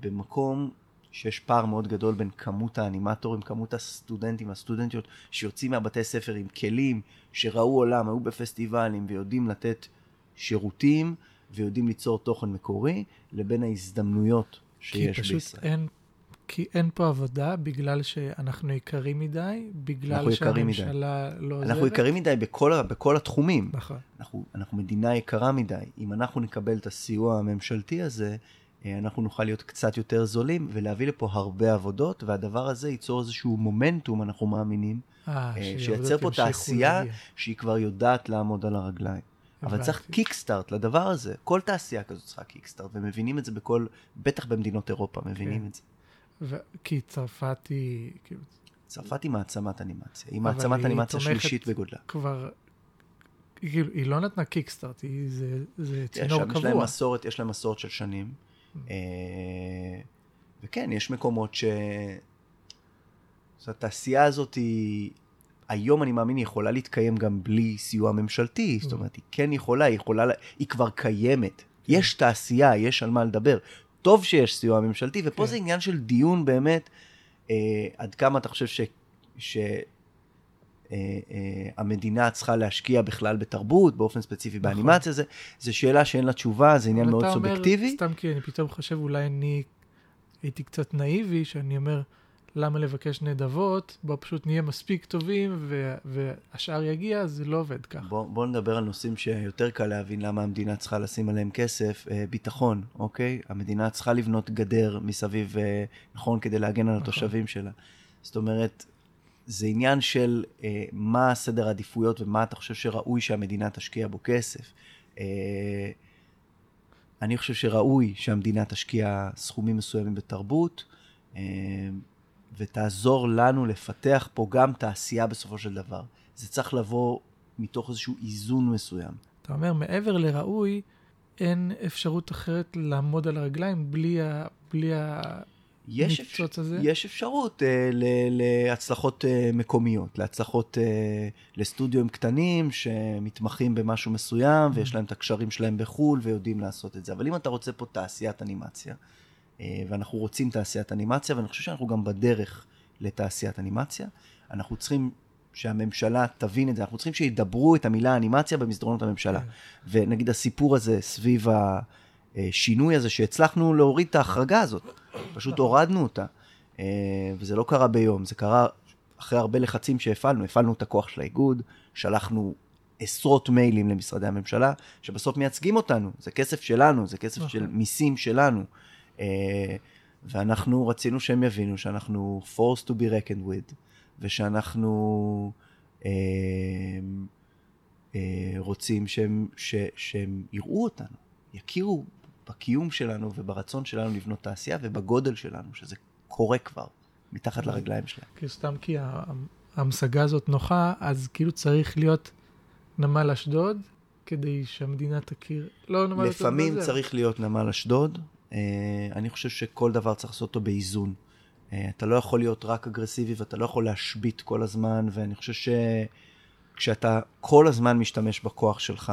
במקום שיש פער מאוד גדול בין כמות האנימטורים, כמות הסטודנטים, הסטודנטיות שיוצאים מהבתי ספר עם כלים, שראו עולם, היו בפסטיבלים ויודעים לתת שירותים ויודעים ליצור תוכן מקורי, לבין ההזדמנויות שיש בישראל. כי פשוט אין, כי אין פה עבודה בגלל שאנחנו יקרים מדי, בגלל שהממשלה מדי. לא עוזרת. אנחנו יקרים מדי בכל, בכל התחומים. נכון. אנחנו, אנחנו מדינה יקרה מדי. אם אנחנו נקבל את הסיוע הממשלתי הזה, אה, אנחנו נוכל להיות קצת יותר זולים ולהביא לפה הרבה עבודות, והדבר הזה ייצור איזשהו מומנטום, אנחנו מאמינים, אה, אה שייצר פה תעשייה שהיא כבר יודעת לעמוד על הרגליים. אבל צריך קיקסטארט לדבר הזה. כל תעשייה כזאת צריכה קיקסטארט, ומבינים את זה בכל, בטח במדינות אירופה, מבינים כן. את זה. ו... כי צרפת היא... צרפת היא מעצמת אנימציה. היא מעצמת אנימציה שלישית בגודלה. כבר... כאילו, היא לא נתנה קיקסטארט, היא, זה, זה צינור קבוע. יש להם מסורת, יש להם מסורת של שנים. Mm. אה, וכן, יש מקומות ש... זאת התעשייה הזאת היא... היום אני מאמין היא יכולה להתקיים גם בלי סיוע ממשלתי, זאת mm. אומרת, היא כן יכולה, היא יכולה, היא כבר קיימת. יש תעשייה, יש על מה לדבר. טוב שיש סיוע ממשלתי, ופה כן. זה עניין של דיון באמת, אה, עד כמה אתה חושב ש... ש... אה, אה, המדינה צריכה להשקיע בכלל בתרבות, באופן ספציפי נכון. באנימציה, זה, זה שאלה שאין לה תשובה, זה עניין מאוד סובייקטיבי. אומר, סתם כי אני פתאום חושב, אולי אני הייתי קצת נאיבי, שאני אומר, למה לבקש נדבות? בוא פשוט נהיה מספיק טובים ו- והשאר יגיע, זה לא עובד ככה. בוא, בוא נדבר על נושאים שיותר קל להבין למה המדינה צריכה לשים עליהם כסף. אה, ביטחון, אוקיי? המדינה צריכה לבנות גדר מסביב, אה, נכון, כדי להגן על נכון. התושבים שלה. זאת אומרת, זה עניין של אה, מה סדר העדיפויות ומה אתה חושב שראוי שהמדינה תשקיע בו כסף. אה, אני חושב שראוי שהמדינה תשקיע סכומים מסוימים בתרבות. אה, ותעזור לנו לפתח פה גם תעשייה בסופו של דבר. זה צריך לבוא מתוך איזשהו איזון מסוים. אתה אומר, מעבר לראוי, אין אפשרות אחרת לעמוד על הרגליים בלי, ה... בלי הניצוץ הזה? יש אפשרות uh, ל- להצלחות uh, מקומיות, להצלחות uh, לסטודיו קטנים שמתמחים במשהו מסוים mm-hmm. ויש להם את הקשרים שלהם בחו"ל ויודעים לעשות את זה. אבל אם אתה רוצה פה תעשיית אנימציה, אה, ואנחנו רוצים תעשיית אנימציה, ואני חושב שאנחנו גם בדרך לתעשיית אנימציה. אנחנו צריכים שהממשלה תבין את זה, אנחנו צריכים שידברו את המילה אנימציה במסדרונות הממשלה. כן. ונגיד הסיפור הזה סביב השינוי הזה, שהצלחנו להוריד את ההחרגה הזאת, פשוט הורדנו אותה. אה, וזה לא קרה ביום, זה קרה אחרי הרבה לחצים שהפעלנו, הפעלנו את הכוח של האיגוד, שלחנו עשרות מיילים למשרדי הממשלה, שבסוף מייצגים אותנו, זה כסף שלנו, זה כסף של נכון. מיסים שלנו. אה, ואנחנו רצינו שהם יבינו שאנחנו forced to be reckoned with, ושאנחנו אה, אה, רוצים שהם, ש, שהם יראו אותנו, יכירו בקיום שלנו וברצון שלנו לבנות תעשייה ובגודל שלנו, שזה קורה כבר מתחת לרגליים שלהם. כי סתם כי ההמשגה הזאת נוחה, אז כאילו צריך להיות נמל אשדוד כדי שהמדינה תכיר, לא נמל אשדוד. לפעמים צריך להיות נמל אשדוד, אני חושב שכל דבר צריך לעשות אותו באיזון. אה, אתה לא יכול להיות רק אגרסיבי ואתה לא יכול להשבית כל הזמן, ואני חושב שכשאתה כל הזמן משתמש בכוח שלך,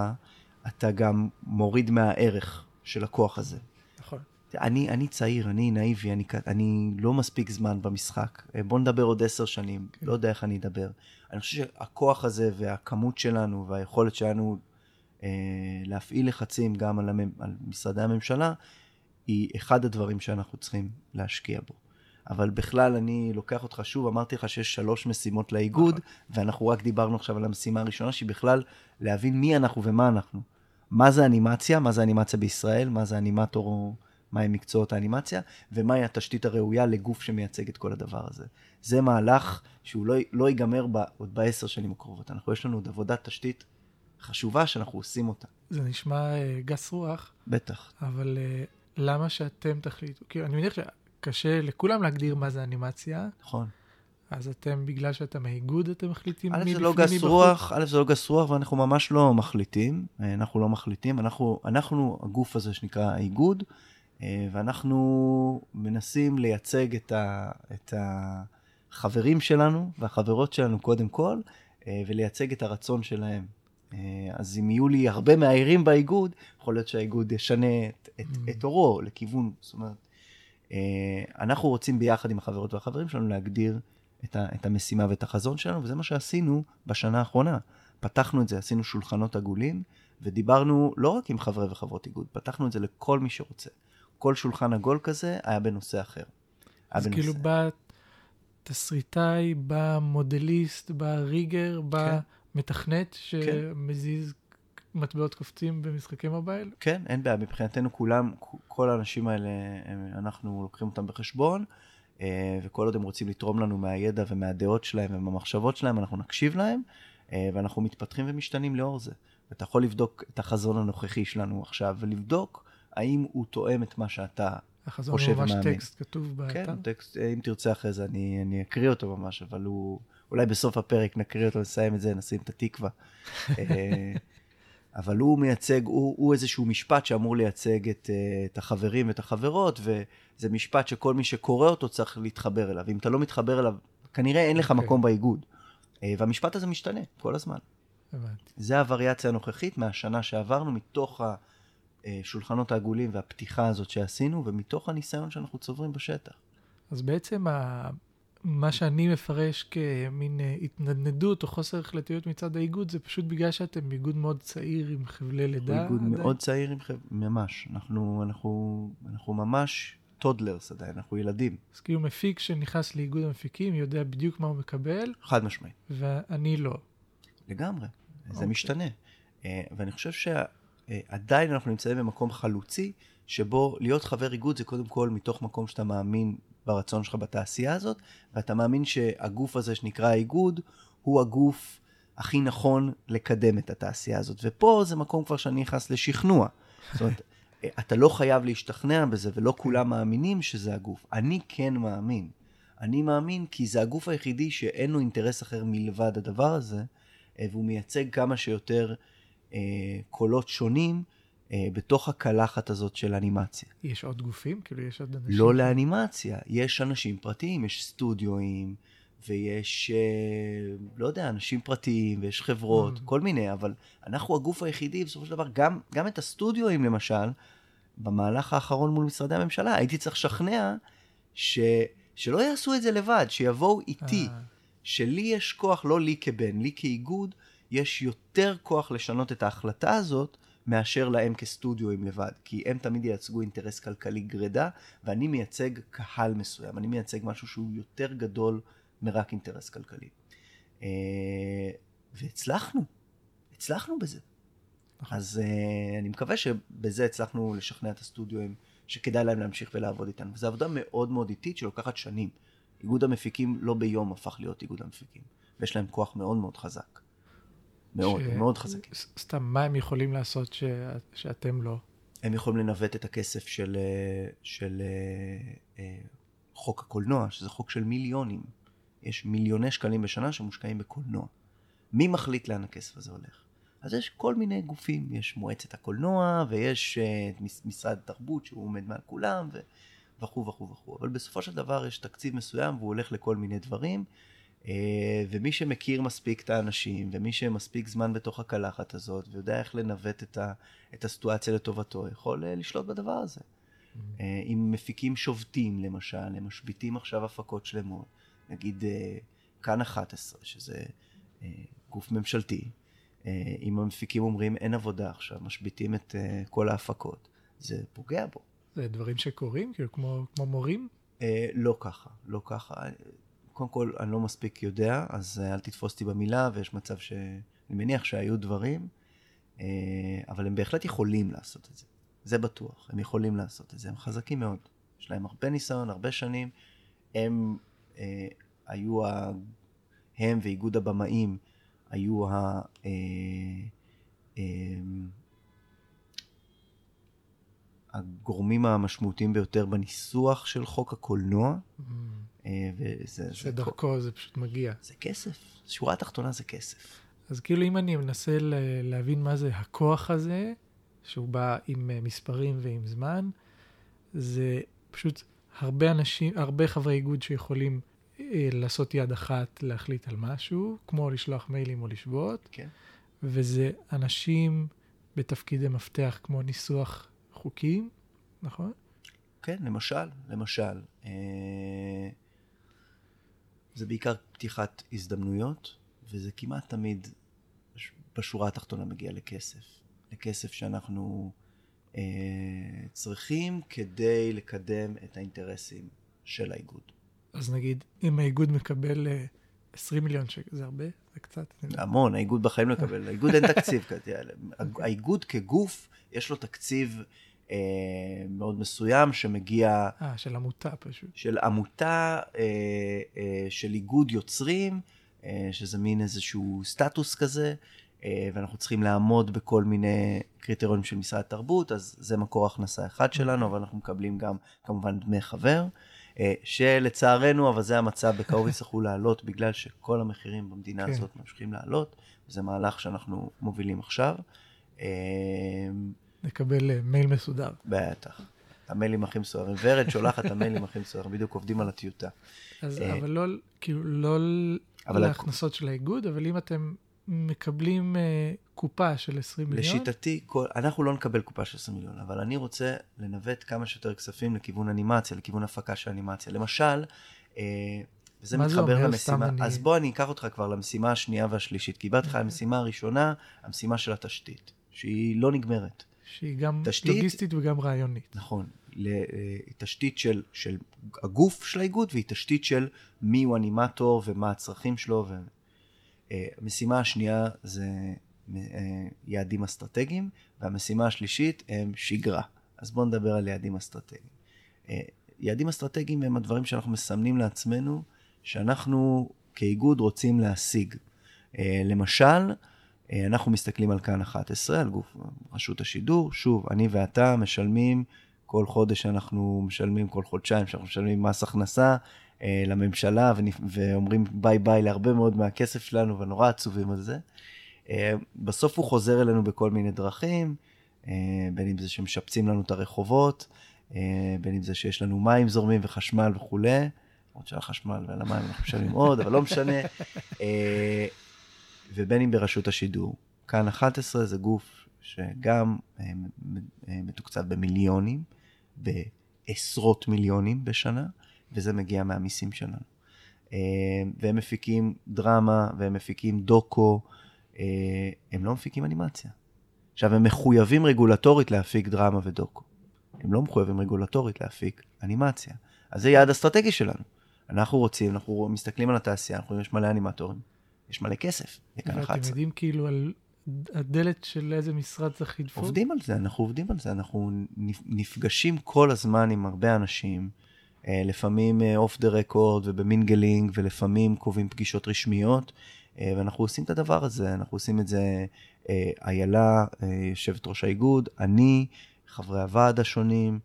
אתה גם מוריד מהערך של הכוח הזה. נכון. אני, אני צעיר, אני נאיבי, אני, אני לא מספיק זמן במשחק. אה, בוא נדבר עוד עשר שנים, כן. לא יודע איך אני אדבר. אני חושב שהכוח הזה והכמות שלנו והיכולת שלנו אה, להפעיל לחצים גם על, המ, על משרדי הממשלה, היא אחד הדברים שאנחנו צריכים להשקיע בו. אבל בכלל, אני לוקח אותך שוב, אמרתי לך שיש שלוש משימות לאיגוד, נכון. ואנחנו רק דיברנו עכשיו על המשימה הראשונה, שהיא בכלל להבין מי אנחנו ומה אנחנו. מה זה אנימציה, מה זה אנימציה בישראל, מה זה אנימטור, מהם מקצועות האנימציה, ומהי התשתית הראויה לגוף שמייצג את כל הדבר הזה. זה מהלך שהוא לא, לא ייגמר ב, עוד בעשר שנים הקרובות. אנחנו, יש לנו עוד עבודת תשתית חשובה שאנחנו עושים אותה. זה נשמע uh, גס רוח. בטח. אבל uh, למה שאתם תחליטו? כי אני מניח שקשה לכולם להגדיר מה זה אנימציה. נכון. אז אתם, בגלל שאתם האיגוד, אתם מחליטים מי בפנים, מי בחוץ? א', זה לא גס רוח, א', זה לא גס רוח, ואנחנו ממש לא מחליטים. אה, אנחנו לא מחליטים, אנחנו, אנחנו הגוף הזה שנקרא האיגוד, אה, ואנחנו מנסים לייצג את, ה, את החברים שלנו והחברות שלנו קודם כל, אה, ולייצג את הרצון שלהם. אז אם יהיו לי הרבה מהעירים באיגוד, יכול להיות שהאיגוד ישנה את, את, mm. את אורו לכיוון, זאת אומרת, אנחנו רוצים ביחד עם החברות והחברים שלנו להגדיר את, ה, את המשימה ואת החזון שלנו, וזה מה שעשינו בשנה האחרונה. פתחנו את זה, עשינו שולחנות עגולים, ודיברנו לא רק עם חברי וחברות איגוד, פתחנו את זה לכל מי שרוצה. כל שולחן עגול כזה היה בנושא אחר. אז בנושא... כאילו בא תסריטאי, בא מודליסט, בא ריגר, בא כן. מתכנת כן. שמזיז כן. מטבעות קופצים במשחקי מובייל? כן, אין בעיה. מבחינתנו כולם, כל האנשים האלה, אנחנו לוקחים אותם בחשבון. אה, וכל עוד הם רוצים לתרום לנו מהידע ומהדעות שלהם ומהמחשבות שלהם, אנחנו נקשיב להם, אה, ואנחנו מתפתחים ומשתנים לאור זה. ואתה יכול לבדוק את החזון הנוכחי שלנו עכשיו, ולבדוק האם הוא תואם את מה שאתה חושב ומאמין. החזון הוא ממש טקסט כתוב באתר? כן, טקסט, אה, אם תרצה אחרי זה אני, אני אקריא אותו ממש, אבל הוא, אולי בסוף הפרק נקריא אותו, נסיים את זה, נשים את התקווה. אבל הוא מייצג, הוא, הוא איזשהו משפט שאמור לייצג את, את החברים ואת החברות, ו... זה משפט שכל מי שקורא אותו צריך להתחבר אליו. אם אתה לא מתחבר אליו, כנראה אין לך okay. okay. מקום באיגוד. אה, והמשפט הזה משתנה כל הזמן. הבנתי. זה הווריאציה הנוכחית מהשנה שעברנו, מתוך השולחנות העגולים והפתיחה הזאת שעשינו, ומתוך הניסיון שאנחנו צוברים בשטח. אז בעצם. מה שאני מפרש כמין אה, התנדנדות או חוסר החלטיות מצד האיגוד, זה פשוט בגלל שאתם איגוד מאוד צעיר עם חבלי לידה. איגוד מאוד צעיר עם חבלי, ממש. אנחנו, אנחנו, אנחנו ממש toddlers עדיין, אנחנו ילדים. אז כאילו מפיק שנכנס לאיגוד המפיקים יודע בדיוק מה הוא מקבל. חד משמעי. ואני לא. לגמרי, זה אוקיי. משתנה. אה, ואני חושב שעדיין אנחנו נמצאים במקום חלוצי, שבו להיות חבר איגוד זה קודם כל מתוך מקום שאתה מאמין ברצון שלך בתעשייה הזאת, ואתה מאמין שהגוף הזה שנקרא האיגוד, הוא הגוף הכי נכון לקדם את התעשייה הזאת. ופה זה מקום כבר שאני נכנס לשכנוע. זאת אומרת, אתה לא חייב להשתכנע בזה, ולא כולם מאמינים שזה הגוף. אני כן מאמין. אני מאמין כי זה הגוף היחידי שאין לו אינטרס אחר מלבד הדבר הזה, והוא מייצג כמה שיותר אה, קולות שונים בתוך הקלחת הזאת של אנימציה. יש עוד גופים? כאילו יש עוד אנשים? לא לאנימציה, יש אנשים פרטיים, יש סטודיואים, ויש, אה, לא יודע, אנשים פרטיים, ויש חברות, mm. כל מיני, אבל אנחנו הגוף היחידי, בסופו של דבר, גם, גם את הסטודיואים למשל, במהלך האחרון מול משרדי הממשלה, הייתי צריך לשכנע ש, שלא יעשו את זה לבד, שיבואו איתי. אה. שלי יש כוח, לא לי כבן, לי כאיגוד, יש יותר כוח לשנות את ההחלטה הזאת, מאשר להם כסטודיואים לבד. כי הם תמיד ייצגו אינטרס כלכלי גרידא, ואני מייצג קהל מסוים, אני מייצג משהו שהוא יותר גדול מרק אינטרס כלכלי. אה, והצלחנו, הצלחנו בזה. נכון. אז uh, אני מקווה שבזה הצלחנו לשכנע את הסטודיואים שכדאי להם להמשיך ולעבוד איתנו. וזו עבודה מאוד מאוד איטית שלוקחת שנים. איגוד המפיקים לא ביום הפך להיות איגוד המפיקים, ויש להם כוח מאוד מאוד חזק. מאוד, ש... מאוד חזקים. סתם, מה הם יכולים לעשות ש... שאתם לא? הם יכולים לנווט את הכסף של, אה, של אה, חוק הקולנוע, שזה חוק של מיליונים. יש מיליוני שקלים בשנה שמושקעים בקולנוע. מי מחליט לאן הכסף הזה הולך? אז יש כל מיני גופים, יש מועצת הקולנוע ויש uh, משרד התרבות שהוא עומד מעל כולם וכו' וכו' וכו'. אבל בסופו של דבר יש תקציב מסוים והוא הולך לכל מיני דברים, אה, ומי שמכיר מספיק את האנשים, ומי שמספיק זמן בתוך הקלחת הזאת, ויודע איך לנווט את, ה, את הסיטואציה לטובתו, יכול אה, לשלוט בדבר הזה. Mm-hmm. אם מפיקים שובתים, למשל, הם משביתים עכשיו הפקות שלמות, נגיד כאן 11, שזה גוף ממשלתי, אם המפיקים אומרים אין עבודה עכשיו, משביתים את כל ההפקות, זה פוגע בו. זה דברים שקורים, כאילו כמו, כמו מורים? לא ככה, לא ככה. קודם כל, אני לא מספיק יודע, אז אל תתפוס אותי במילה, ויש מצב ש... אני מניח שהיו דברים, אה, אבל הם בהחלט יכולים לעשות את זה. זה בטוח, הם יכולים לעשות את זה, הם חזקים מאוד. יש להם הרבה ניסיון, הרבה שנים. הם אה, היו, ה... הם ואיגוד הבמאים היו ה... אה, אה, הגורמים המשמעותיים ביותר בניסוח של חוק הקולנוע. Mm. וזה... שדרכו זה, זה פשוט מגיע. זה כסף, שורה התחתונה זה כסף. אז כאילו אם אני מנסה להבין מה זה הכוח הזה, שהוא בא עם אה, מספרים ועם זמן, זה פשוט הרבה אנשים, הרבה חברי איגוד שיכולים אה, לעשות יד אחת להחליט על משהו, כמו לשלוח מיילים או לשבות, כן. וזה אנשים בתפקידי מפתח כמו ניסוח חוקים, נכון? כן, למשל, למשל. אה, זה בעיקר פתיחת הזדמנויות, וזה כמעט תמיד בשורה התחתונה מגיע לכסף. לכסף שאנחנו אה, צריכים כדי לקדם את האינטרסים של האיגוד. אז נגיד, אם האיגוד מקבל אה, 20 מיליון שקל, זה הרבה? זה קצת? המון, האיגוד בחיים לא יקבל. האיגוד אין תקציב כזה. האיגוד כגוף, יש לו תקציב אה, מאוד מסוים שמגיע... אה, של עמותה פשוט. של עמותה, אה, אה, של איגוד יוצרים, אה, שזה מין איזשהו סטטוס כזה, אה, ואנחנו צריכים לעמוד בכל מיני קריטריונים של משרד התרבות, אז זה מקור הכנסה אחד שלנו, אבל אנחנו מקבלים גם כמובן דמי חבר. אה, שלצערנו, אבל זה המצב, בקרוב יצטרכו לעלות, בגלל שכל המחירים במדינה כן. הזאת ממשיכים לעלות, וזה מהלך שאנחנו מובילים עכשיו. אה, נקבל אה, מייל מסודר. בטח. המיילים הכי מסוערים. ורד שולחת המיילים הכי מסוערים, בדיוק עובדים על הטיוטה. אז אה, אבל לא, כאילו, לא להכנסות של האיגוד, אבל אם אתם מקבלים uh, קופה של 20 מיליון? לשיטתי, כל, אנחנו לא נקבל קופה של 20 מיליון, אבל אני רוצה לנווט כמה שיותר כספים לכיוון אנימציה, לכיוון הפקה של אנימציה. למשל, וזה מתחבר למשימה, אני... אז בוא אני אקח אותך כבר למשימה השנייה והשלישית, כי איבדתי לך המשימה הראשונה, המשימה של התשתית, שהיא לא נגמרת. שהיא גם תשתית, לוגיסטית וגם רעיונית. נכון. אה, תשתית של, של הגוף של האיגוד, והיא תשתית של מי הוא אנימטור ומה הצרכים שלו. ו... אה, המשימה השנייה זה אה, יעדים אסטרטגיים, והמשימה השלישית הם שגרה. אז בואו נדבר על יעדים אסטרטגיים. יעדים אסטרטגיים הם הדברים שאנחנו מסמנים לעצמנו, שאנחנו כאיגוד רוצים להשיג. למשל, אנחנו מסתכלים על כאן 11, על גוף רשות השידור. שוב, אני ואתה משלמים כל חודש אנחנו משלמים, כל חודשיים שאנחנו משלמים מס הכנסה אה, לממשלה ואומרים ביי ביי להרבה מאוד מהכסף שלנו ונורא עצובים על זה. אה, בסוף הוא חוזר אלינו בכל מיני דרכים, אה, בין אם זה שמשפצים לנו את הרחובות, אה, בין אם זה שיש לנו מים זורמים וחשמל וכולי. למרות שעל החשמל ועל המים אנחנו משלמים עוד, אבל לא משנה. ובין אם ברשות השידור. כאן 11 זה גוף שגם אה, אה, מתוקצב במיליונים, בעשרות מיליונים בשנה, וזה מגיע מהמיסים שלנו. אה, והם מפיקים דרמה, והם מפיקים דוקו, הם לא מפיקים אנימציה. עכשיו, הם מחויבים רגולטורית להפיק דרמה ודוקו. הם לא מחויבים רגולטורית להפיק אנימציה. אז זה יעד אסטרטגי שלנו. אנחנו רוצים, אנחנו מסתכלים על התעשייה, אנחנו רואים יש מלא אנימטורים, יש מלא כסף, לכאן 11. ואתם יודעים כאילו על הדלת של איזה משרד צריך לדפוק? עובדים על זה, אנחנו עובדים על זה, אנחנו נפגשים כל הזמן עם הרבה אנשים, אה, לפעמים off the record וב mingling, ולפעמים קובעים פגישות רשמיות, אה, ואנחנו עושים את הדבר הזה, אנחנו עושים את זה אה, איילה, יושבת ראש האיגוד, אני, חברי הוועד השונים,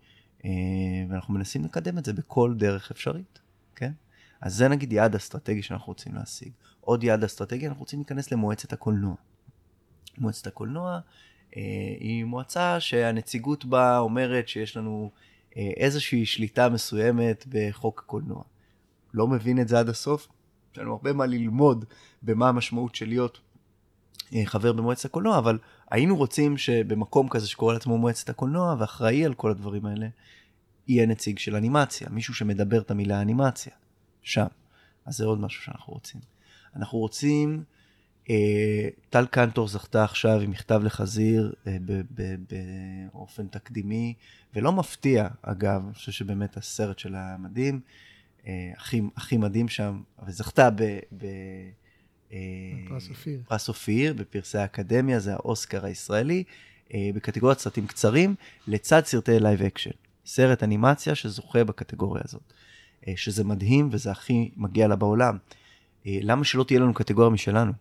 ואנחנו מנסים לקדם את זה בכל דרך אפשרית, כן? אז זה נגיד יעד אסטרטגי שאנחנו רוצים להשיג. עוד יעד אסטרטגי, אנחנו רוצים להיכנס למועצת הקולנוע. מועצת הקולנוע אה, היא מועצה שהנציגות בה אומרת שיש לנו אה, איזושהי שליטה מסוימת בחוק הקולנוע. לא מבין את זה עד הסוף, יש לנו הרבה מה ללמוד במה המשמעות של להיות אה, חבר במועצת הקולנוע, אבל היינו רוצים שבמקום כזה שקורא לעצמו מועצת הקולנוע ואחראי על כל הדברים האלה, יהיה נציג של אנימציה, מישהו שמדבר את המילה אנימציה, שם. אז זה עוד משהו שאנחנו רוצים. אנחנו רוצים, אה, טל קנטור זכתה עכשיו עם מכתב לחזיר אה, באופן תקדימי, ולא מפתיע, אגב, אני חושב שבאמת הסרט שלה מדהים, אה, הכי, הכי מדהים שם, וזכתה ב... ב אה, פרס אופיר. פרס אופיר בפרסי האקדמיה, זה האוסקר הישראלי, אה, בקטגוריית סרטים קצרים, לצד סרטי live action. סרט אנימציה שזוכה בקטגוריה הזאת. אה, שזה מדהים וזה הכי מגיע לה בעולם. למה שלא תהיה לנו קטגוריה משלנו?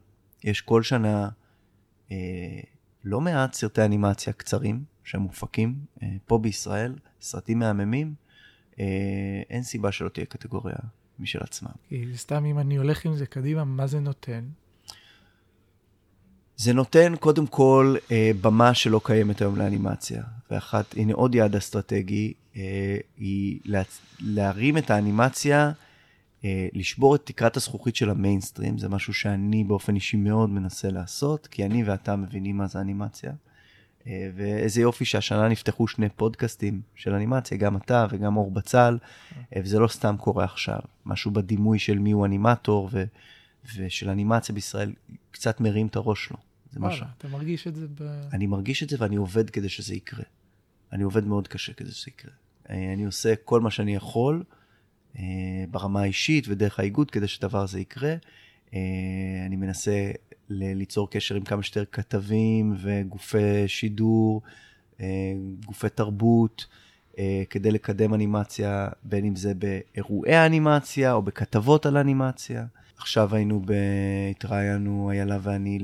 יש כל שנה לא מעט סרטי אנימציה קצרים שמופקים פה בישראל, סרטים מהממים. אין סיבה שלא תהיה קטגוריה משל עצמם. כי סתם אם אני הולך עם זה קדימה, מה זה נותן? זה נותן קודם כל אה, במה שלא קיימת היום לאנימציה. ואחת, הנה עוד יעד אסטרטגי, אה, היא לה, להרים את האנימציה, אה, לשבור את תקרת הזכוכית של המיינסטרים, זה משהו שאני באופן אישי מאוד מנסה לעשות, כי אני ואתה מבינים מה זה אנימציה. אה, ואיזה יופי שהשנה נפתחו שני פודקאסטים של אנימציה, גם אתה וגם אור בצל, אה, וזה לא סתם קורה עכשיו. משהו בדימוי של מיהו אנימטור ו, ושל אנימציה בישראל קצת מרים את הראש לו. זה משהו. אתה מרגיש את זה ב... אני מרגיש את זה ואני עובד כדי שזה יקרה. אני עובד מאוד קשה כדי שזה יקרה. אה, אני עושה כל מה שאני יכול ברמה האישית ודרך האיגוד כדי שדבר הזה יקרה. אני מנסה ליצור קשר עם כמה שיותר כתבים וגופי שידור, אה, גופי תרבות, אה, כדי לקדם אנימציה, בין אם זה באירועי אנימציה או בכתבות על אנימציה. עכשיו היינו, ב... התראיינו, איילה ואני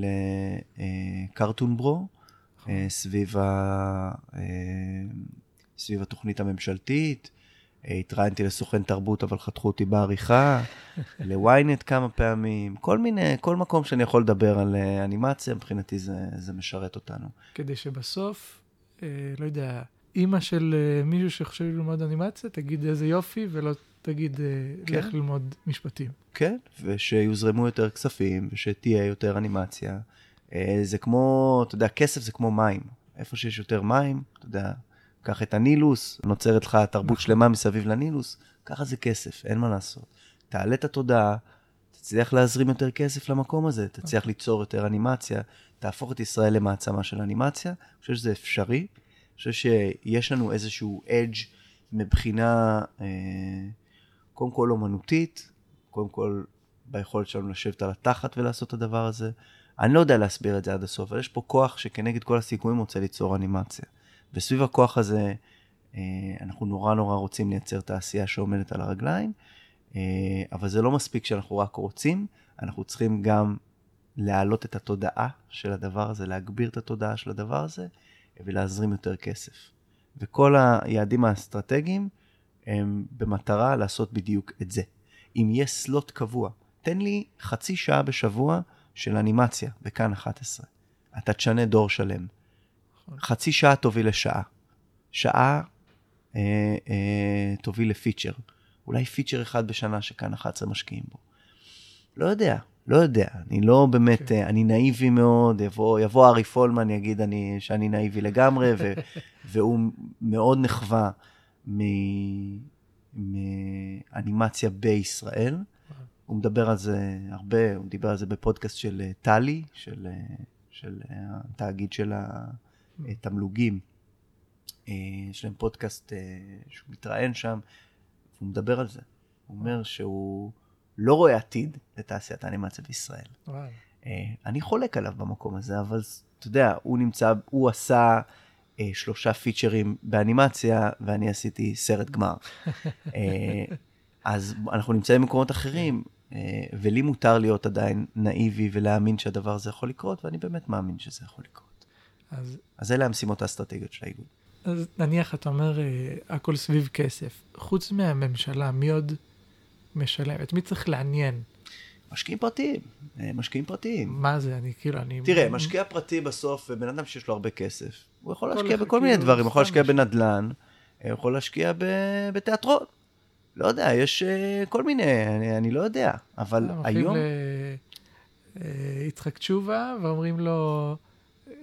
לקרטון אה, ברו, סביב, ה... סביב התוכנית הממשלתית. התראיינתי לסוכן תרבות, אבל חתכו אותי בעריכה, לוויינט כמה פעמים, כל מיני, כל מקום שאני יכול לדבר על אה, אנימציה, מבחינתי זה, זה משרת אותנו. כדי שבסוף, אה, לא יודע, אימא של אה, מישהו שחושב ללמוד אנימציה, תגיד איזה יופי, ולא תגיד, אה, כן. לך ללמוד משפטים. כן, ושיוזרמו יותר כספים, ושתהיה יותר אנימציה. אה, זה כמו, אתה יודע, כסף זה כמו מים. איפה שיש יותר מים, אתה יודע, קח את הנילוס, נוצרת לך תרבות שלמה מסביב לנילוס, ככה זה כסף, אין מה לעשות. תעלה את התודעה, תצליח להזרים יותר כסף למקום הזה, תצליח ליצור יותר אנימציה, תהפוך את ישראל למעצמה של אנימציה. אני חושב שזה אפשרי, אני חושב שיש לנו איזשהו אדג' מבחינה, אה, קודם כל אומנותית, קודם כל ביכולת שלנו לשבת על התחת ולעשות את הדבר הזה. אני לא יודע להסביר את זה עד הסוף, אבל יש פה כוח שכנגד כל הסיכויים רוצה ליצור אנימציה. וסביב הכוח הזה, אה, אנחנו נורא נורא רוצים לייצר תעשייה שעומדת על הרגליים, אה, אבל זה לא מספיק שאנחנו רק רוצים, אנחנו צריכים גם להעלות את התודעה של הדבר הזה, להגביר את התודעה של הדבר הזה, ולהזרים יותר כסף. וכל היעדים האסטרטגיים הם במטרה לעשות בדיוק את זה. אם יש סלוט קבוע, תן לי חצי שעה בשבוע של אנימציה בכאן 11. אתה תשנה דור שלם. חצי שעה תוביל לשעה. שעה אה, אה, תוביל לפיצ'ר. אולי פיצ'ר אחד בשנה שכאן 11 משקיעים בו. לא יודע, לא יודע. אני לא באמת, okay. כן. אה, אני נאיבי מאוד, יבוא, יבוא ארי פולמן, יגיד אני, שאני נאיבי לגמרי, ו, והוא מאוד נחווה מאנימציה בישראל. הוא מדבר על זה הרבה, הוא דיבר על זה בפודקאסט של אה, טלי, של, אה, של התאגיד של ה... תמלוגים. אה, יש להם פודקאסט אה, שהוא מתראיין שם, והוא מדבר על זה. הוא אומר שהוא לא רואה עתיד לתעשיית האנימציה בישראל. וואי. אה, אני חולק עליו במקום הזה, אבל אתה יודע, הוא נמצא, הוא עשה שלושה פיצ'רים באנימציה, ואני עשיתי סרט גמר. אז אנחנו נמצאים במקומות אחרים, ולי מותר להיות עדיין נאיבי ולהאמין שהדבר הזה יכול לקרות, ואני באמת מאמין שזה יכול לקרות. אז... אז אלה המשימות האסטרטגיות של האיגוד. אז נניח, אתה אומר, אה, הכל סביב כסף. חוץ מהממשלה, מי עוד משלם? את מי צריך לעניין? משקיעים פרטיים, אה, משקיעים פרטיים. מה זה? אני כאילו, אני... תראה, משקיע פרטי בסוף, בן אדם שיש לו הרבה כסף, הוא יכול להשקיע בכל מיני כאילו, דברים, הוא יכול להשקיע בנדל"ן, יכול להשקיע בתיאטרון. לא יודע, יש כל מיני, אני, אני לא יודע, אבל היום... ליצחק תשובה ואומרים לו,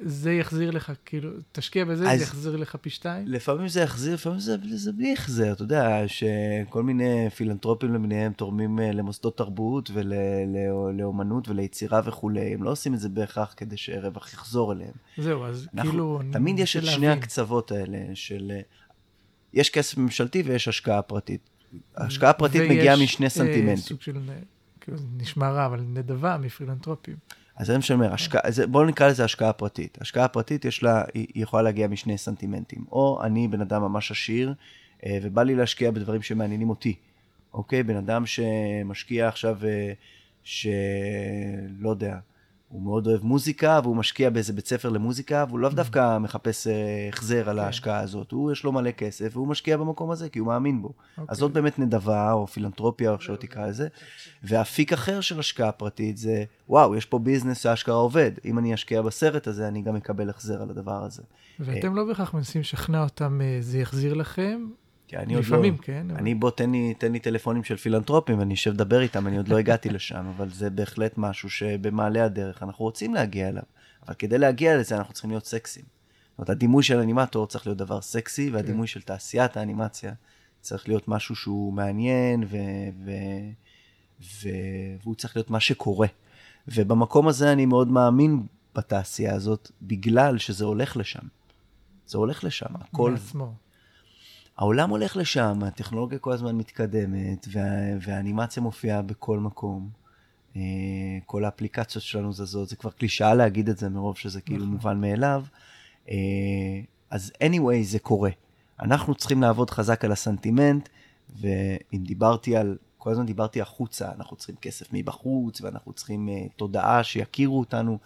זה יחזיר לך, כאילו, תשקיע בזה, זה יחזיר לך פי שתיים? לפעמים זה יחזיר, לפעמים זה, זה בלי החזר. אתה יודע, שכל מיני פילנטרופים למיניהם תורמים אה, למוסדות תרבות ולאומנות וליצירה וכולי, הם לא עושים את זה בהכרח כדי שרווח יחזור אליהם. זהו, אז אנחנו, כאילו... תמיד יש את שני הקצוות האלה של... אה, יש כסף ממשלתי ויש השקעה פרטית. השקעה פרטית מגיעה משני אה, סנטימנטים. ויש סוג של, כאילו, נשמע רע, אבל נדבה מפילנטרופים. אז זה מה שאני אומר, בואו נקרא לזה השקעה פרטית. השקעה פרטית יש לה, היא יכולה להגיע משני סנטימנטים. או אני בן אדם ממש עשיר, אה, ובא לי להשקיע בדברים שמעניינים אותי. אוקיי? בן אדם שמשקיע עכשיו, אה, שלא יודע, הוא מאוד אוהב מוזיקה, והוא משקיע באיזה בית ספר למוזיקה, והוא לאו mm-hmm. דווקא מחפש אה, החזר על כן. ההשקעה הזאת. הוא, יש לו מלא כסף, והוא משקיע במקום הזה, כי הוא מאמין בו. אז אוקיי. זאת באמת נדבה, או פילנטרופיה, או איך שלא תקרא לזה. ואפיק אחר של השקעה פרטית זה, וואו, יש פה ביזנס שההשקעה עובד. אם אני אשקיע בסרט הזה, אני גם אקבל החזר על הדבר הזה. ואתם לא בהכרח מנסים לשכנע אותם, אה, זה יחזיר לכם, כי אני עוד לא... לפעמים, כן. אני, בוא, תן לי, תן לי טלפונים של פילנטרופים ואני אשב לדבר איתם, אני עוד לא הגעתי לשם, אבל זה בהחלט משהו שבמעלה הדרך אנחנו רוצים להגיע אליו. אבל כדי להגיע לזה אנחנו צריכים להיות סקסיים. זאת אומרת, הדימוי של אנימטור צריך להיות דבר סקסי, והדימוי כן. של תעשיית האנימציה צריך להיות משהו שהוא מעניין, ו... ו... ו... והוא צריך להיות מה שקורה. ובמקום הזה אני מאוד מאמין בתעשייה הזאת, בגלל שזה הולך לשם. זה הולך לשם, הכל... מעצמו. העולם הולך לשם, הטכנולוגיה כל הזמן מתקדמת, וה, והאנימציה מופיעה בכל מקום. אה, כל האפליקציות שלנו זזות, זה כבר קלישאה להגיד את זה מרוב שזה כאילו נכון. מובן מאליו. אה, אז anyway, זה קורה. אנחנו צריכים לעבוד חזק על הסנטימנט, ואם דיברתי על, כל הזמן דיברתי החוצה, אנחנו צריכים כסף מבחוץ, ואנחנו צריכים uh, תודעה שיכירו אותנו,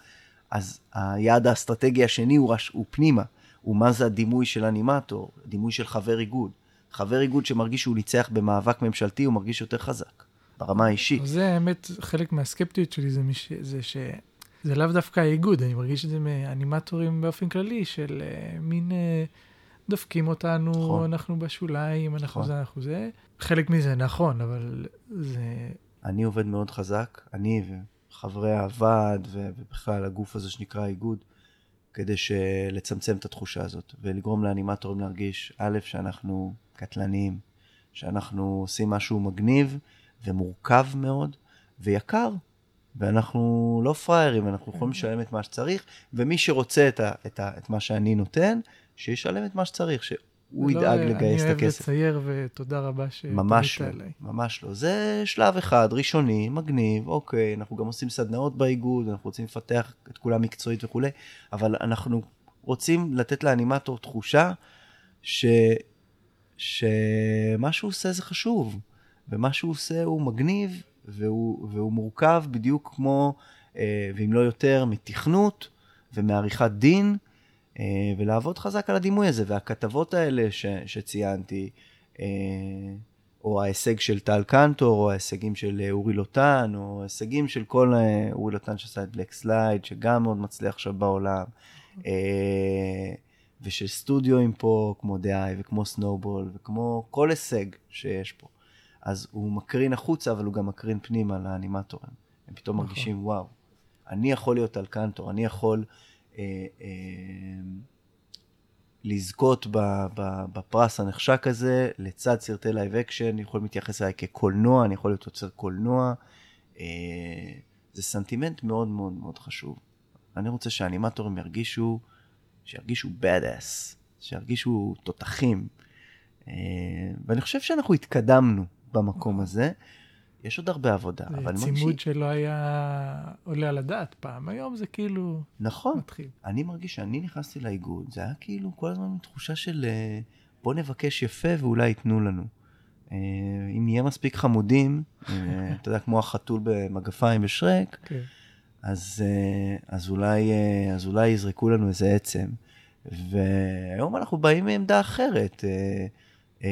אז היעד האסטרטגי השני הוא, רש, הוא פנימה. הוא מה זה הדימוי של אנימטור, דימוי של חבר איגוד. חבר איגוד שמרגיש שהוא ניצח במאבק ממשלתי, הוא מרגיש יותר חזק, ברמה האישית. זה האמת, חלק מהסקפטיות שלי זה, מש... זה ש... זה לאו דווקא האיגוד, אני מרגיש את זה מאנימטורים באופן כללי, של uh, מין uh, דופקים אותנו, נכון. אנחנו בשוליים, אנחנו נכון. זה, אנחנו זה. חלק מזה נכון, אבל זה... אני עובד מאוד חזק, אני וחברי הוועד ובכלל הגוף הזה שנקרא איגוד, כדי לצמצם את התחושה הזאת, ולגרום לאנימטורים להרגיש, א', שאנחנו קטלניים, שאנחנו עושים משהו מגניב ומורכב מאוד ויקר, ואנחנו לא פראיירים, אנחנו יכולים. לשלם את מה שצריך, ומי שרוצה את, ה, את, ה, את מה שאני נותן, שישלם את מה שצריך, הוא ידאג לגייס את הכסף. אני אוהב לצייר, ותודה רבה שפנית לא, אליי. ממש לא. זה שלב אחד, ראשוני, מגניב, אוקיי, אנחנו גם עושים סדנאות באיגוד, אנחנו רוצים לפתח את כולם מקצועית וכולי, אבל אנחנו רוצים לתת לאנימטור תחושה ש... שמה שהוא עושה זה חשוב, ומה שהוא עושה הוא מגניב, והוא, והוא מורכב בדיוק כמו, אה, ואם לא יותר, מתכנות ומעריכת דין. אה, ולעבוד חזק על הדימוי הזה. והכתבות האלה ש, שציינתי, אה, או ההישג של טל קנטור, או ההישגים של אה, אורי לוטן, או ההישגים של כל אורי לוטן שעשה את Black Slide, שגם מאוד מצליח עכשיו בעולם, ושל סטודיואים פה, כמו דאי, וכמו Snowball, וכמו כל הישג שיש פה. אז הוא מקרין החוצה, אבל הוא גם מקרין פנימה לאנימטורים. הם פתאום נכון. מרגישים, וואו, אני יכול להיות טל קנטור, אני יכול... אה, אה, לזכות בפרס הנחשק הזה, לצד סרטי live action, יכולים להתייחס אליי כקולנוע, אני יכול להיות יוצר קולנוע. אה, זה סנטימנט מאוד מאוד מאוד חשוב. אני רוצה שהאנימטורים ירגישו, שירגישו bad ass, שירגישו תותחים. ואני חושב שאנחנו התקדמנו במקום הזה. יש עוד הרבה עבודה, אבל אני מרגיש... צימוד שלא היה עולה על הדעת פעם, היום זה כאילו נכון. מתחיל. אני מרגיש שאני נכנסתי לאיגוד, זה היה כאילו כל הזמן תחושה של אה, בוא נבקש יפה ואולי ייתנו לנו. אה, אם נהיה מספיק חמודים, אה, אתה יודע, כמו החתול במגפיים בשרק, okay. כן. אז, אז, אולי, אז אולי יזרקו לנו איזה עצם. והיום אנחנו באים מעמדה אחרת. אה,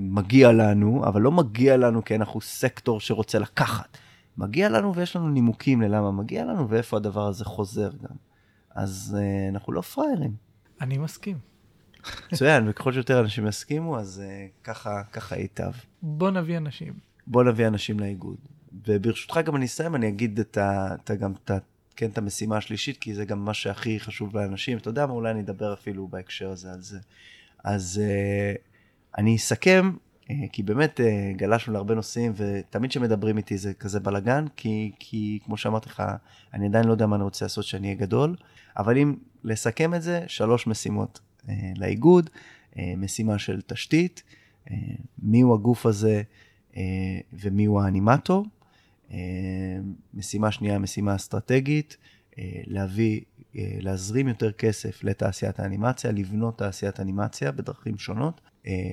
מגיע לנו, אבל לא מגיע לנו כי אנחנו סקטור שרוצה לקחת. מגיע לנו ויש לנו נימוקים ללמה מגיע לנו ואיפה הדבר הזה חוזר גם. אז אה, אנחנו לא פראיירים. אני מסכים. מצוין, וככל שיותר אנשים יסכימו, אז uh, ככה, ככה ייטב. בוא נביא אנשים. בוא נביא אנשים לאיגוד. וברשותך גם אני אסיים, אני אגיד את ה, את ה, גם את ה, כן, את המשימה השלישית, כי זה גם מה שהכי חשוב לאנשים. אתה יודע מה, אולי אני אדבר אפילו בהקשר הזה על זה. אז uh, אני אסכם, uh, כי באמת uh, גלשנו להרבה נושאים, ותמיד כשמדברים איתי זה כזה בלאגן, כי, כי כמו שאמרתי לך, אני עדיין לא יודע מה אני רוצה לעשות שאני אהיה גדול, אבל אם לסכם את זה, שלוש משימות uh, לאיגוד, משימה של תשתית, מיהו הגוף הזה ומיהו האנימטור. משימה שנייה, משימה אסטרטגית, להביא אה, להזרים יותר כסף לתעשיית האנימציה, לבנות תעשיית אנימציה בדרכים שונות, אה,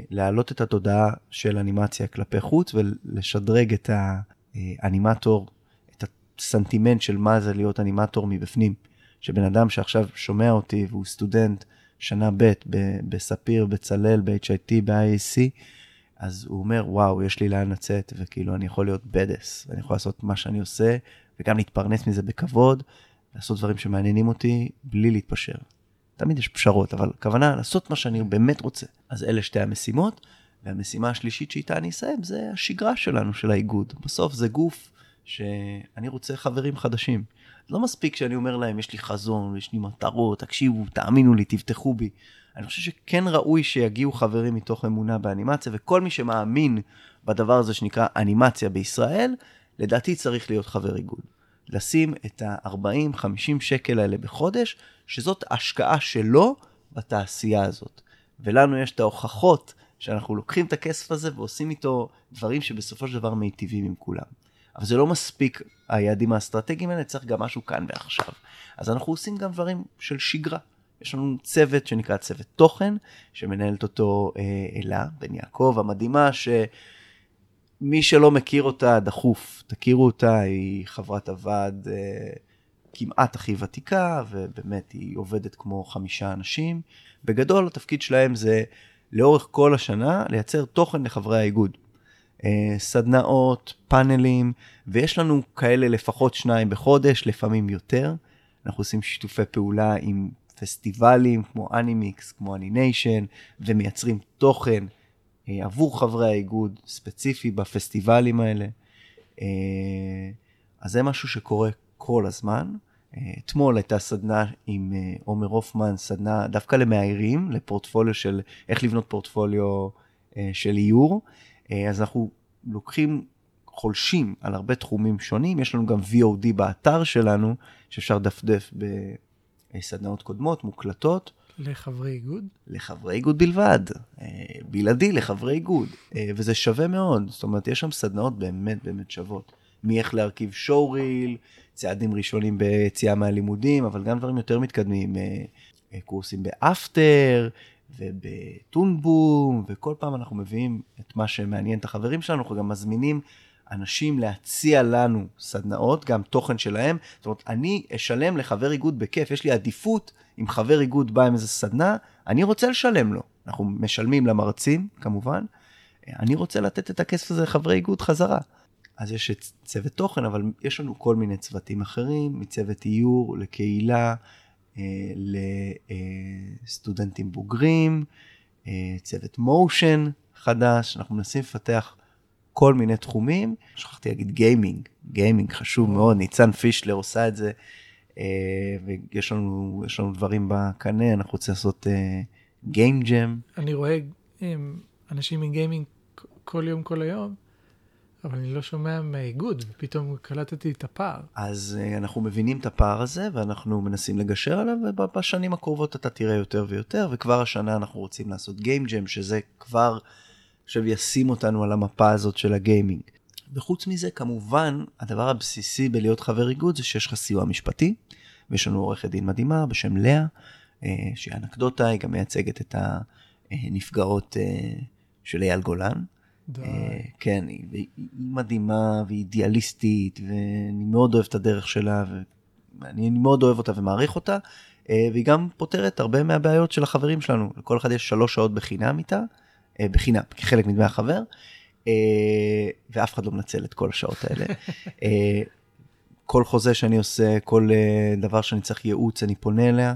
להעלות את התודעה של אנימציה כלפי חוץ ולשדרג את האנימטור, את הסנטימנט של מה זה להיות אנימטור מבפנים. שבן אדם שעכשיו שומע אותי והוא סטודנט שנה ב' בספיר, בצלאל, ב-HIT, ב-IAC, אז הוא אומר, וואו, יש לי לאן לצאת, וכאילו אני יכול להיות בדס, ואני יכול לעשות מה שאני עושה, וגם להתפרנס מזה בכבוד, לעשות דברים שמעניינים אותי בלי להתפשר. תמיד יש פשרות, אבל הכוונה לעשות מה שאני באמת רוצה. אז אלה שתי המשימות, והמשימה השלישית שאיתה אני אסיים זה השגרה שלנו, של האיגוד. בסוף זה גוף שאני רוצה חברים חדשים. לא מספיק שאני אומר להם, יש לי חזון, יש לי מטרות, תקשיבו, תאמינו לי, תבטחו בי. אני חושב שכן ראוי שיגיעו חברים מתוך אמונה באנימציה, וכל מי שמאמין בדבר הזה שנקרא אנימציה בישראל, לדעתי צריך להיות חבר איגוד. לשים את ה-40-50 שקל האלה בחודש, שזאת השקעה שלו בתעשייה הזאת. ולנו יש את ההוכחות שאנחנו לוקחים את הכסף הזה ועושים איתו דברים שבסופו של דבר מיטיבים עם כולם. אבל זה לא מספיק היעדים האסטרטגיים האלה, צריך גם משהו כאן ועכשיו. אז אנחנו עושים גם דברים של שגרה. יש לנו צוות שנקרא צוות תוכן, שמנהלת אותו אה, אלה בן יעקב המדהימה, ש... מי שלא מכיר אותה, דחוף, תכירו אותה, היא חברת הוועד אה, כמעט הכי ותיקה, ובאמת היא עובדת כמו חמישה אנשים. בגדול, התפקיד שלהם זה לאורך כל השנה לייצר תוכן לחברי האיגוד. אה, סדנאות, פאנלים, ויש לנו כאלה לפחות שניים בחודש, לפעמים יותר. אנחנו עושים שיתופי פעולה עם פסטיבלים כמו אנימיקס, כמו אניניישן, ומייצרים תוכן עבור חברי האיגוד, ספציפי בפסטיבלים האלה. אה, אז זה משהו שקורה כל הזמן. אה, אתמול הייתה סדנה עם עומר הופמן, סדנה דווקא למאיירים, לפורטפוליו של איך לבנות פורטפוליו של איור. אז אנחנו לוקחים, חולשים על הרבה תחומים שונים, יש לנו גם VOD באתר שלנו, שאפשר לדפדף בסדנאות קודמות, מוקלטות. לחברי איגוד? לחברי איגוד בלבד, אה, בלעדי לחברי איגוד, אה, וזה שווה מאוד, זאת אומרת, יש שם סדנאות באמת באמת שוות. מאיך להרכיב שואו ריל, צעדים ראשונים ביציאה מהלימודים, אבל גם דברים יותר מתקדמים, אה, קורסים באפטר ובטונבום, וכל פעם אנחנו מביאים את מה שמעניין את החברים שלנו, אנחנו גם מזמינים אנשים להציע לנו סדנאות, גם תוכן שלהם. זאת אומרת, אני אשלם לחבר איגוד בכיף, יש לי עדיפות אם חבר איגוד בא עם איזה סדנה, אני רוצה לשלם לו. אנחנו משלמים למרצים, כמובן. אני רוצה לתת את הכסף הזה לחברי איגוד חזרה. אז יש את צוות תוכן, אבל יש לנו כל מיני צוותים אחרים, מצוות איור לקהילה, אה, לסטודנטים בוגרים, אה, צוות מושן חדש, אנחנו מנסים לפתח כל מיני תחומים. שכחתי להגיד גיימינג, גיימינג חשוב מאוד, ניצן פישלר עושה את זה, אה, ויש לנו, לנו דברים בקנה, אנחנו רוצים לעשות גיים uh, ג'ם. אני רואה אה, אנשים מגיימינג כל יום, כל היום. אבל אני לא שומע מהאיגוד, ופתאום קלטתי את הפער. אז uh, אנחנו מבינים את הפער הזה, ואנחנו מנסים לגשר עליו, ובשנים הקרובות אתה תראה יותר ויותר, וכבר השנה אנחנו רוצים לעשות Game Jam, שזה כבר עכשיו ישים אותנו על המפה הזאת של הגיימינג. וחוץ מזה, כמובן, הדבר הבסיסי בלהיות חבר איגוד זה שיש לך סיוע משפטי, ויש לנו עורכת דין מדהימה בשם לאה, אה, שהיא אנקדוטה, היא גם מייצגת את הנפגעות אה, של אייל גולן. די. אה, כן, היא, היא מדהימה והיא אידיאליסטית, ואני מאוד אוהב את הדרך שלה, ואני מאוד אוהב אותה ומעריך אותה, והיא גם פותרת הרבה מהבעיות של החברים שלנו. לכל אחד יש שלוש שעות בחינם איתה, בחינם, כחלק מדמי החבר. אה, ואף אחד לא מנצל את כל השעות האלה. אה, כל חוזה שאני עושה, כל אה, דבר שאני צריך ייעוץ, אני פונה אליה.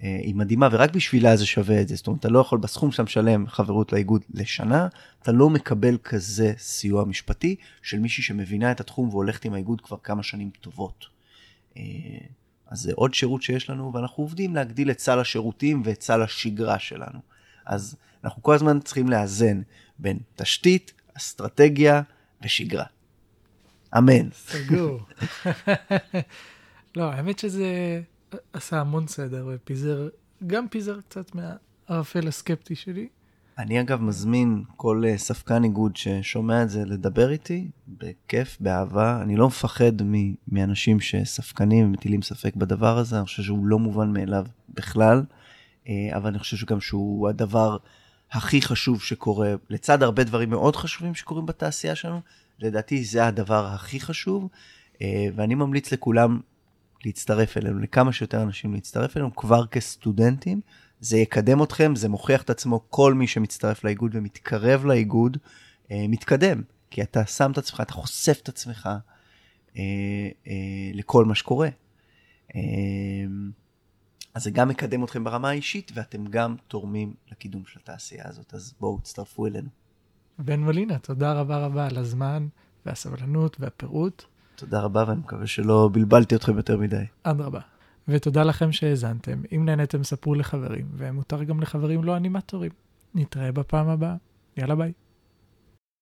היא מדהימה, ורק בשבילה זה שווה את זה. זאת אומרת, אתה לא יכול, בסכום שאתה משלם חברות לאיגוד לשנה, אתה לא מקבל כזה סיוע משפטי של מישהי שמבינה את התחום והולכת עם האיגוד כבר כמה שנים טובות. אז זה עוד שירות שיש לנו, ואנחנו עובדים להגדיל את סל השירותים ואת סל השגרה שלנו. אז אנחנו כל הזמן צריכים לאזן בין תשתית, אסטרטגיה ושגרה. אמן. סגור. לא, האמת שזה עשה המון סדר ופיזר, גם פיזר קצת מהערפל הסקפטי שלי. אני אגב מזמין כל אה, ספקן איגוד ששומע את זה לדבר איתי, בכיף, באהבה. אני לא מפחד מאנשים שספקנים ומטילים ספק בדבר הזה, אני חושב שהוא לא מובן מאליו בכלל, אה, אבל אני חושב שגם שהוא הדבר הכי חשוב שקורה, לצד הרבה דברים מאוד חשובים שקורים בתעשייה שלנו, לדעתי זה הדבר הכי חשוב, אה, ואני ממליץ לכולם להצטרף אלינו, לכמה שיותר אנשים להצטרף אלינו, כבר כסטודנטים. זה יקדם אתכם, זה מוכיח את עצמו, כל מי שמצטרף לאיגוד ומתקרב לאיגוד, אה, מתקדם. כי אתה שם את עצמך, אתה חושף את עצמך אה, לכל מה שקורה. אז זה גם מקדם אתכם ברמה האישית, ואתם גם תורמים לקידום של התעשייה הזאת. אז בואו, תצטרפו אלינו. בן מולינה, תודה רבה רבה על הזמן והסבלנות והפירוט. תודה רבה, ואני מקווה שלא בלבלתי אתכם יותר מדי. אדרבה. ותודה לכם שהאזנתם. אם נהניתם, ספרו לחברים, ומותר גם לחברים לא אנימטורים. נתראה בפעם הבאה. יאללה ביי.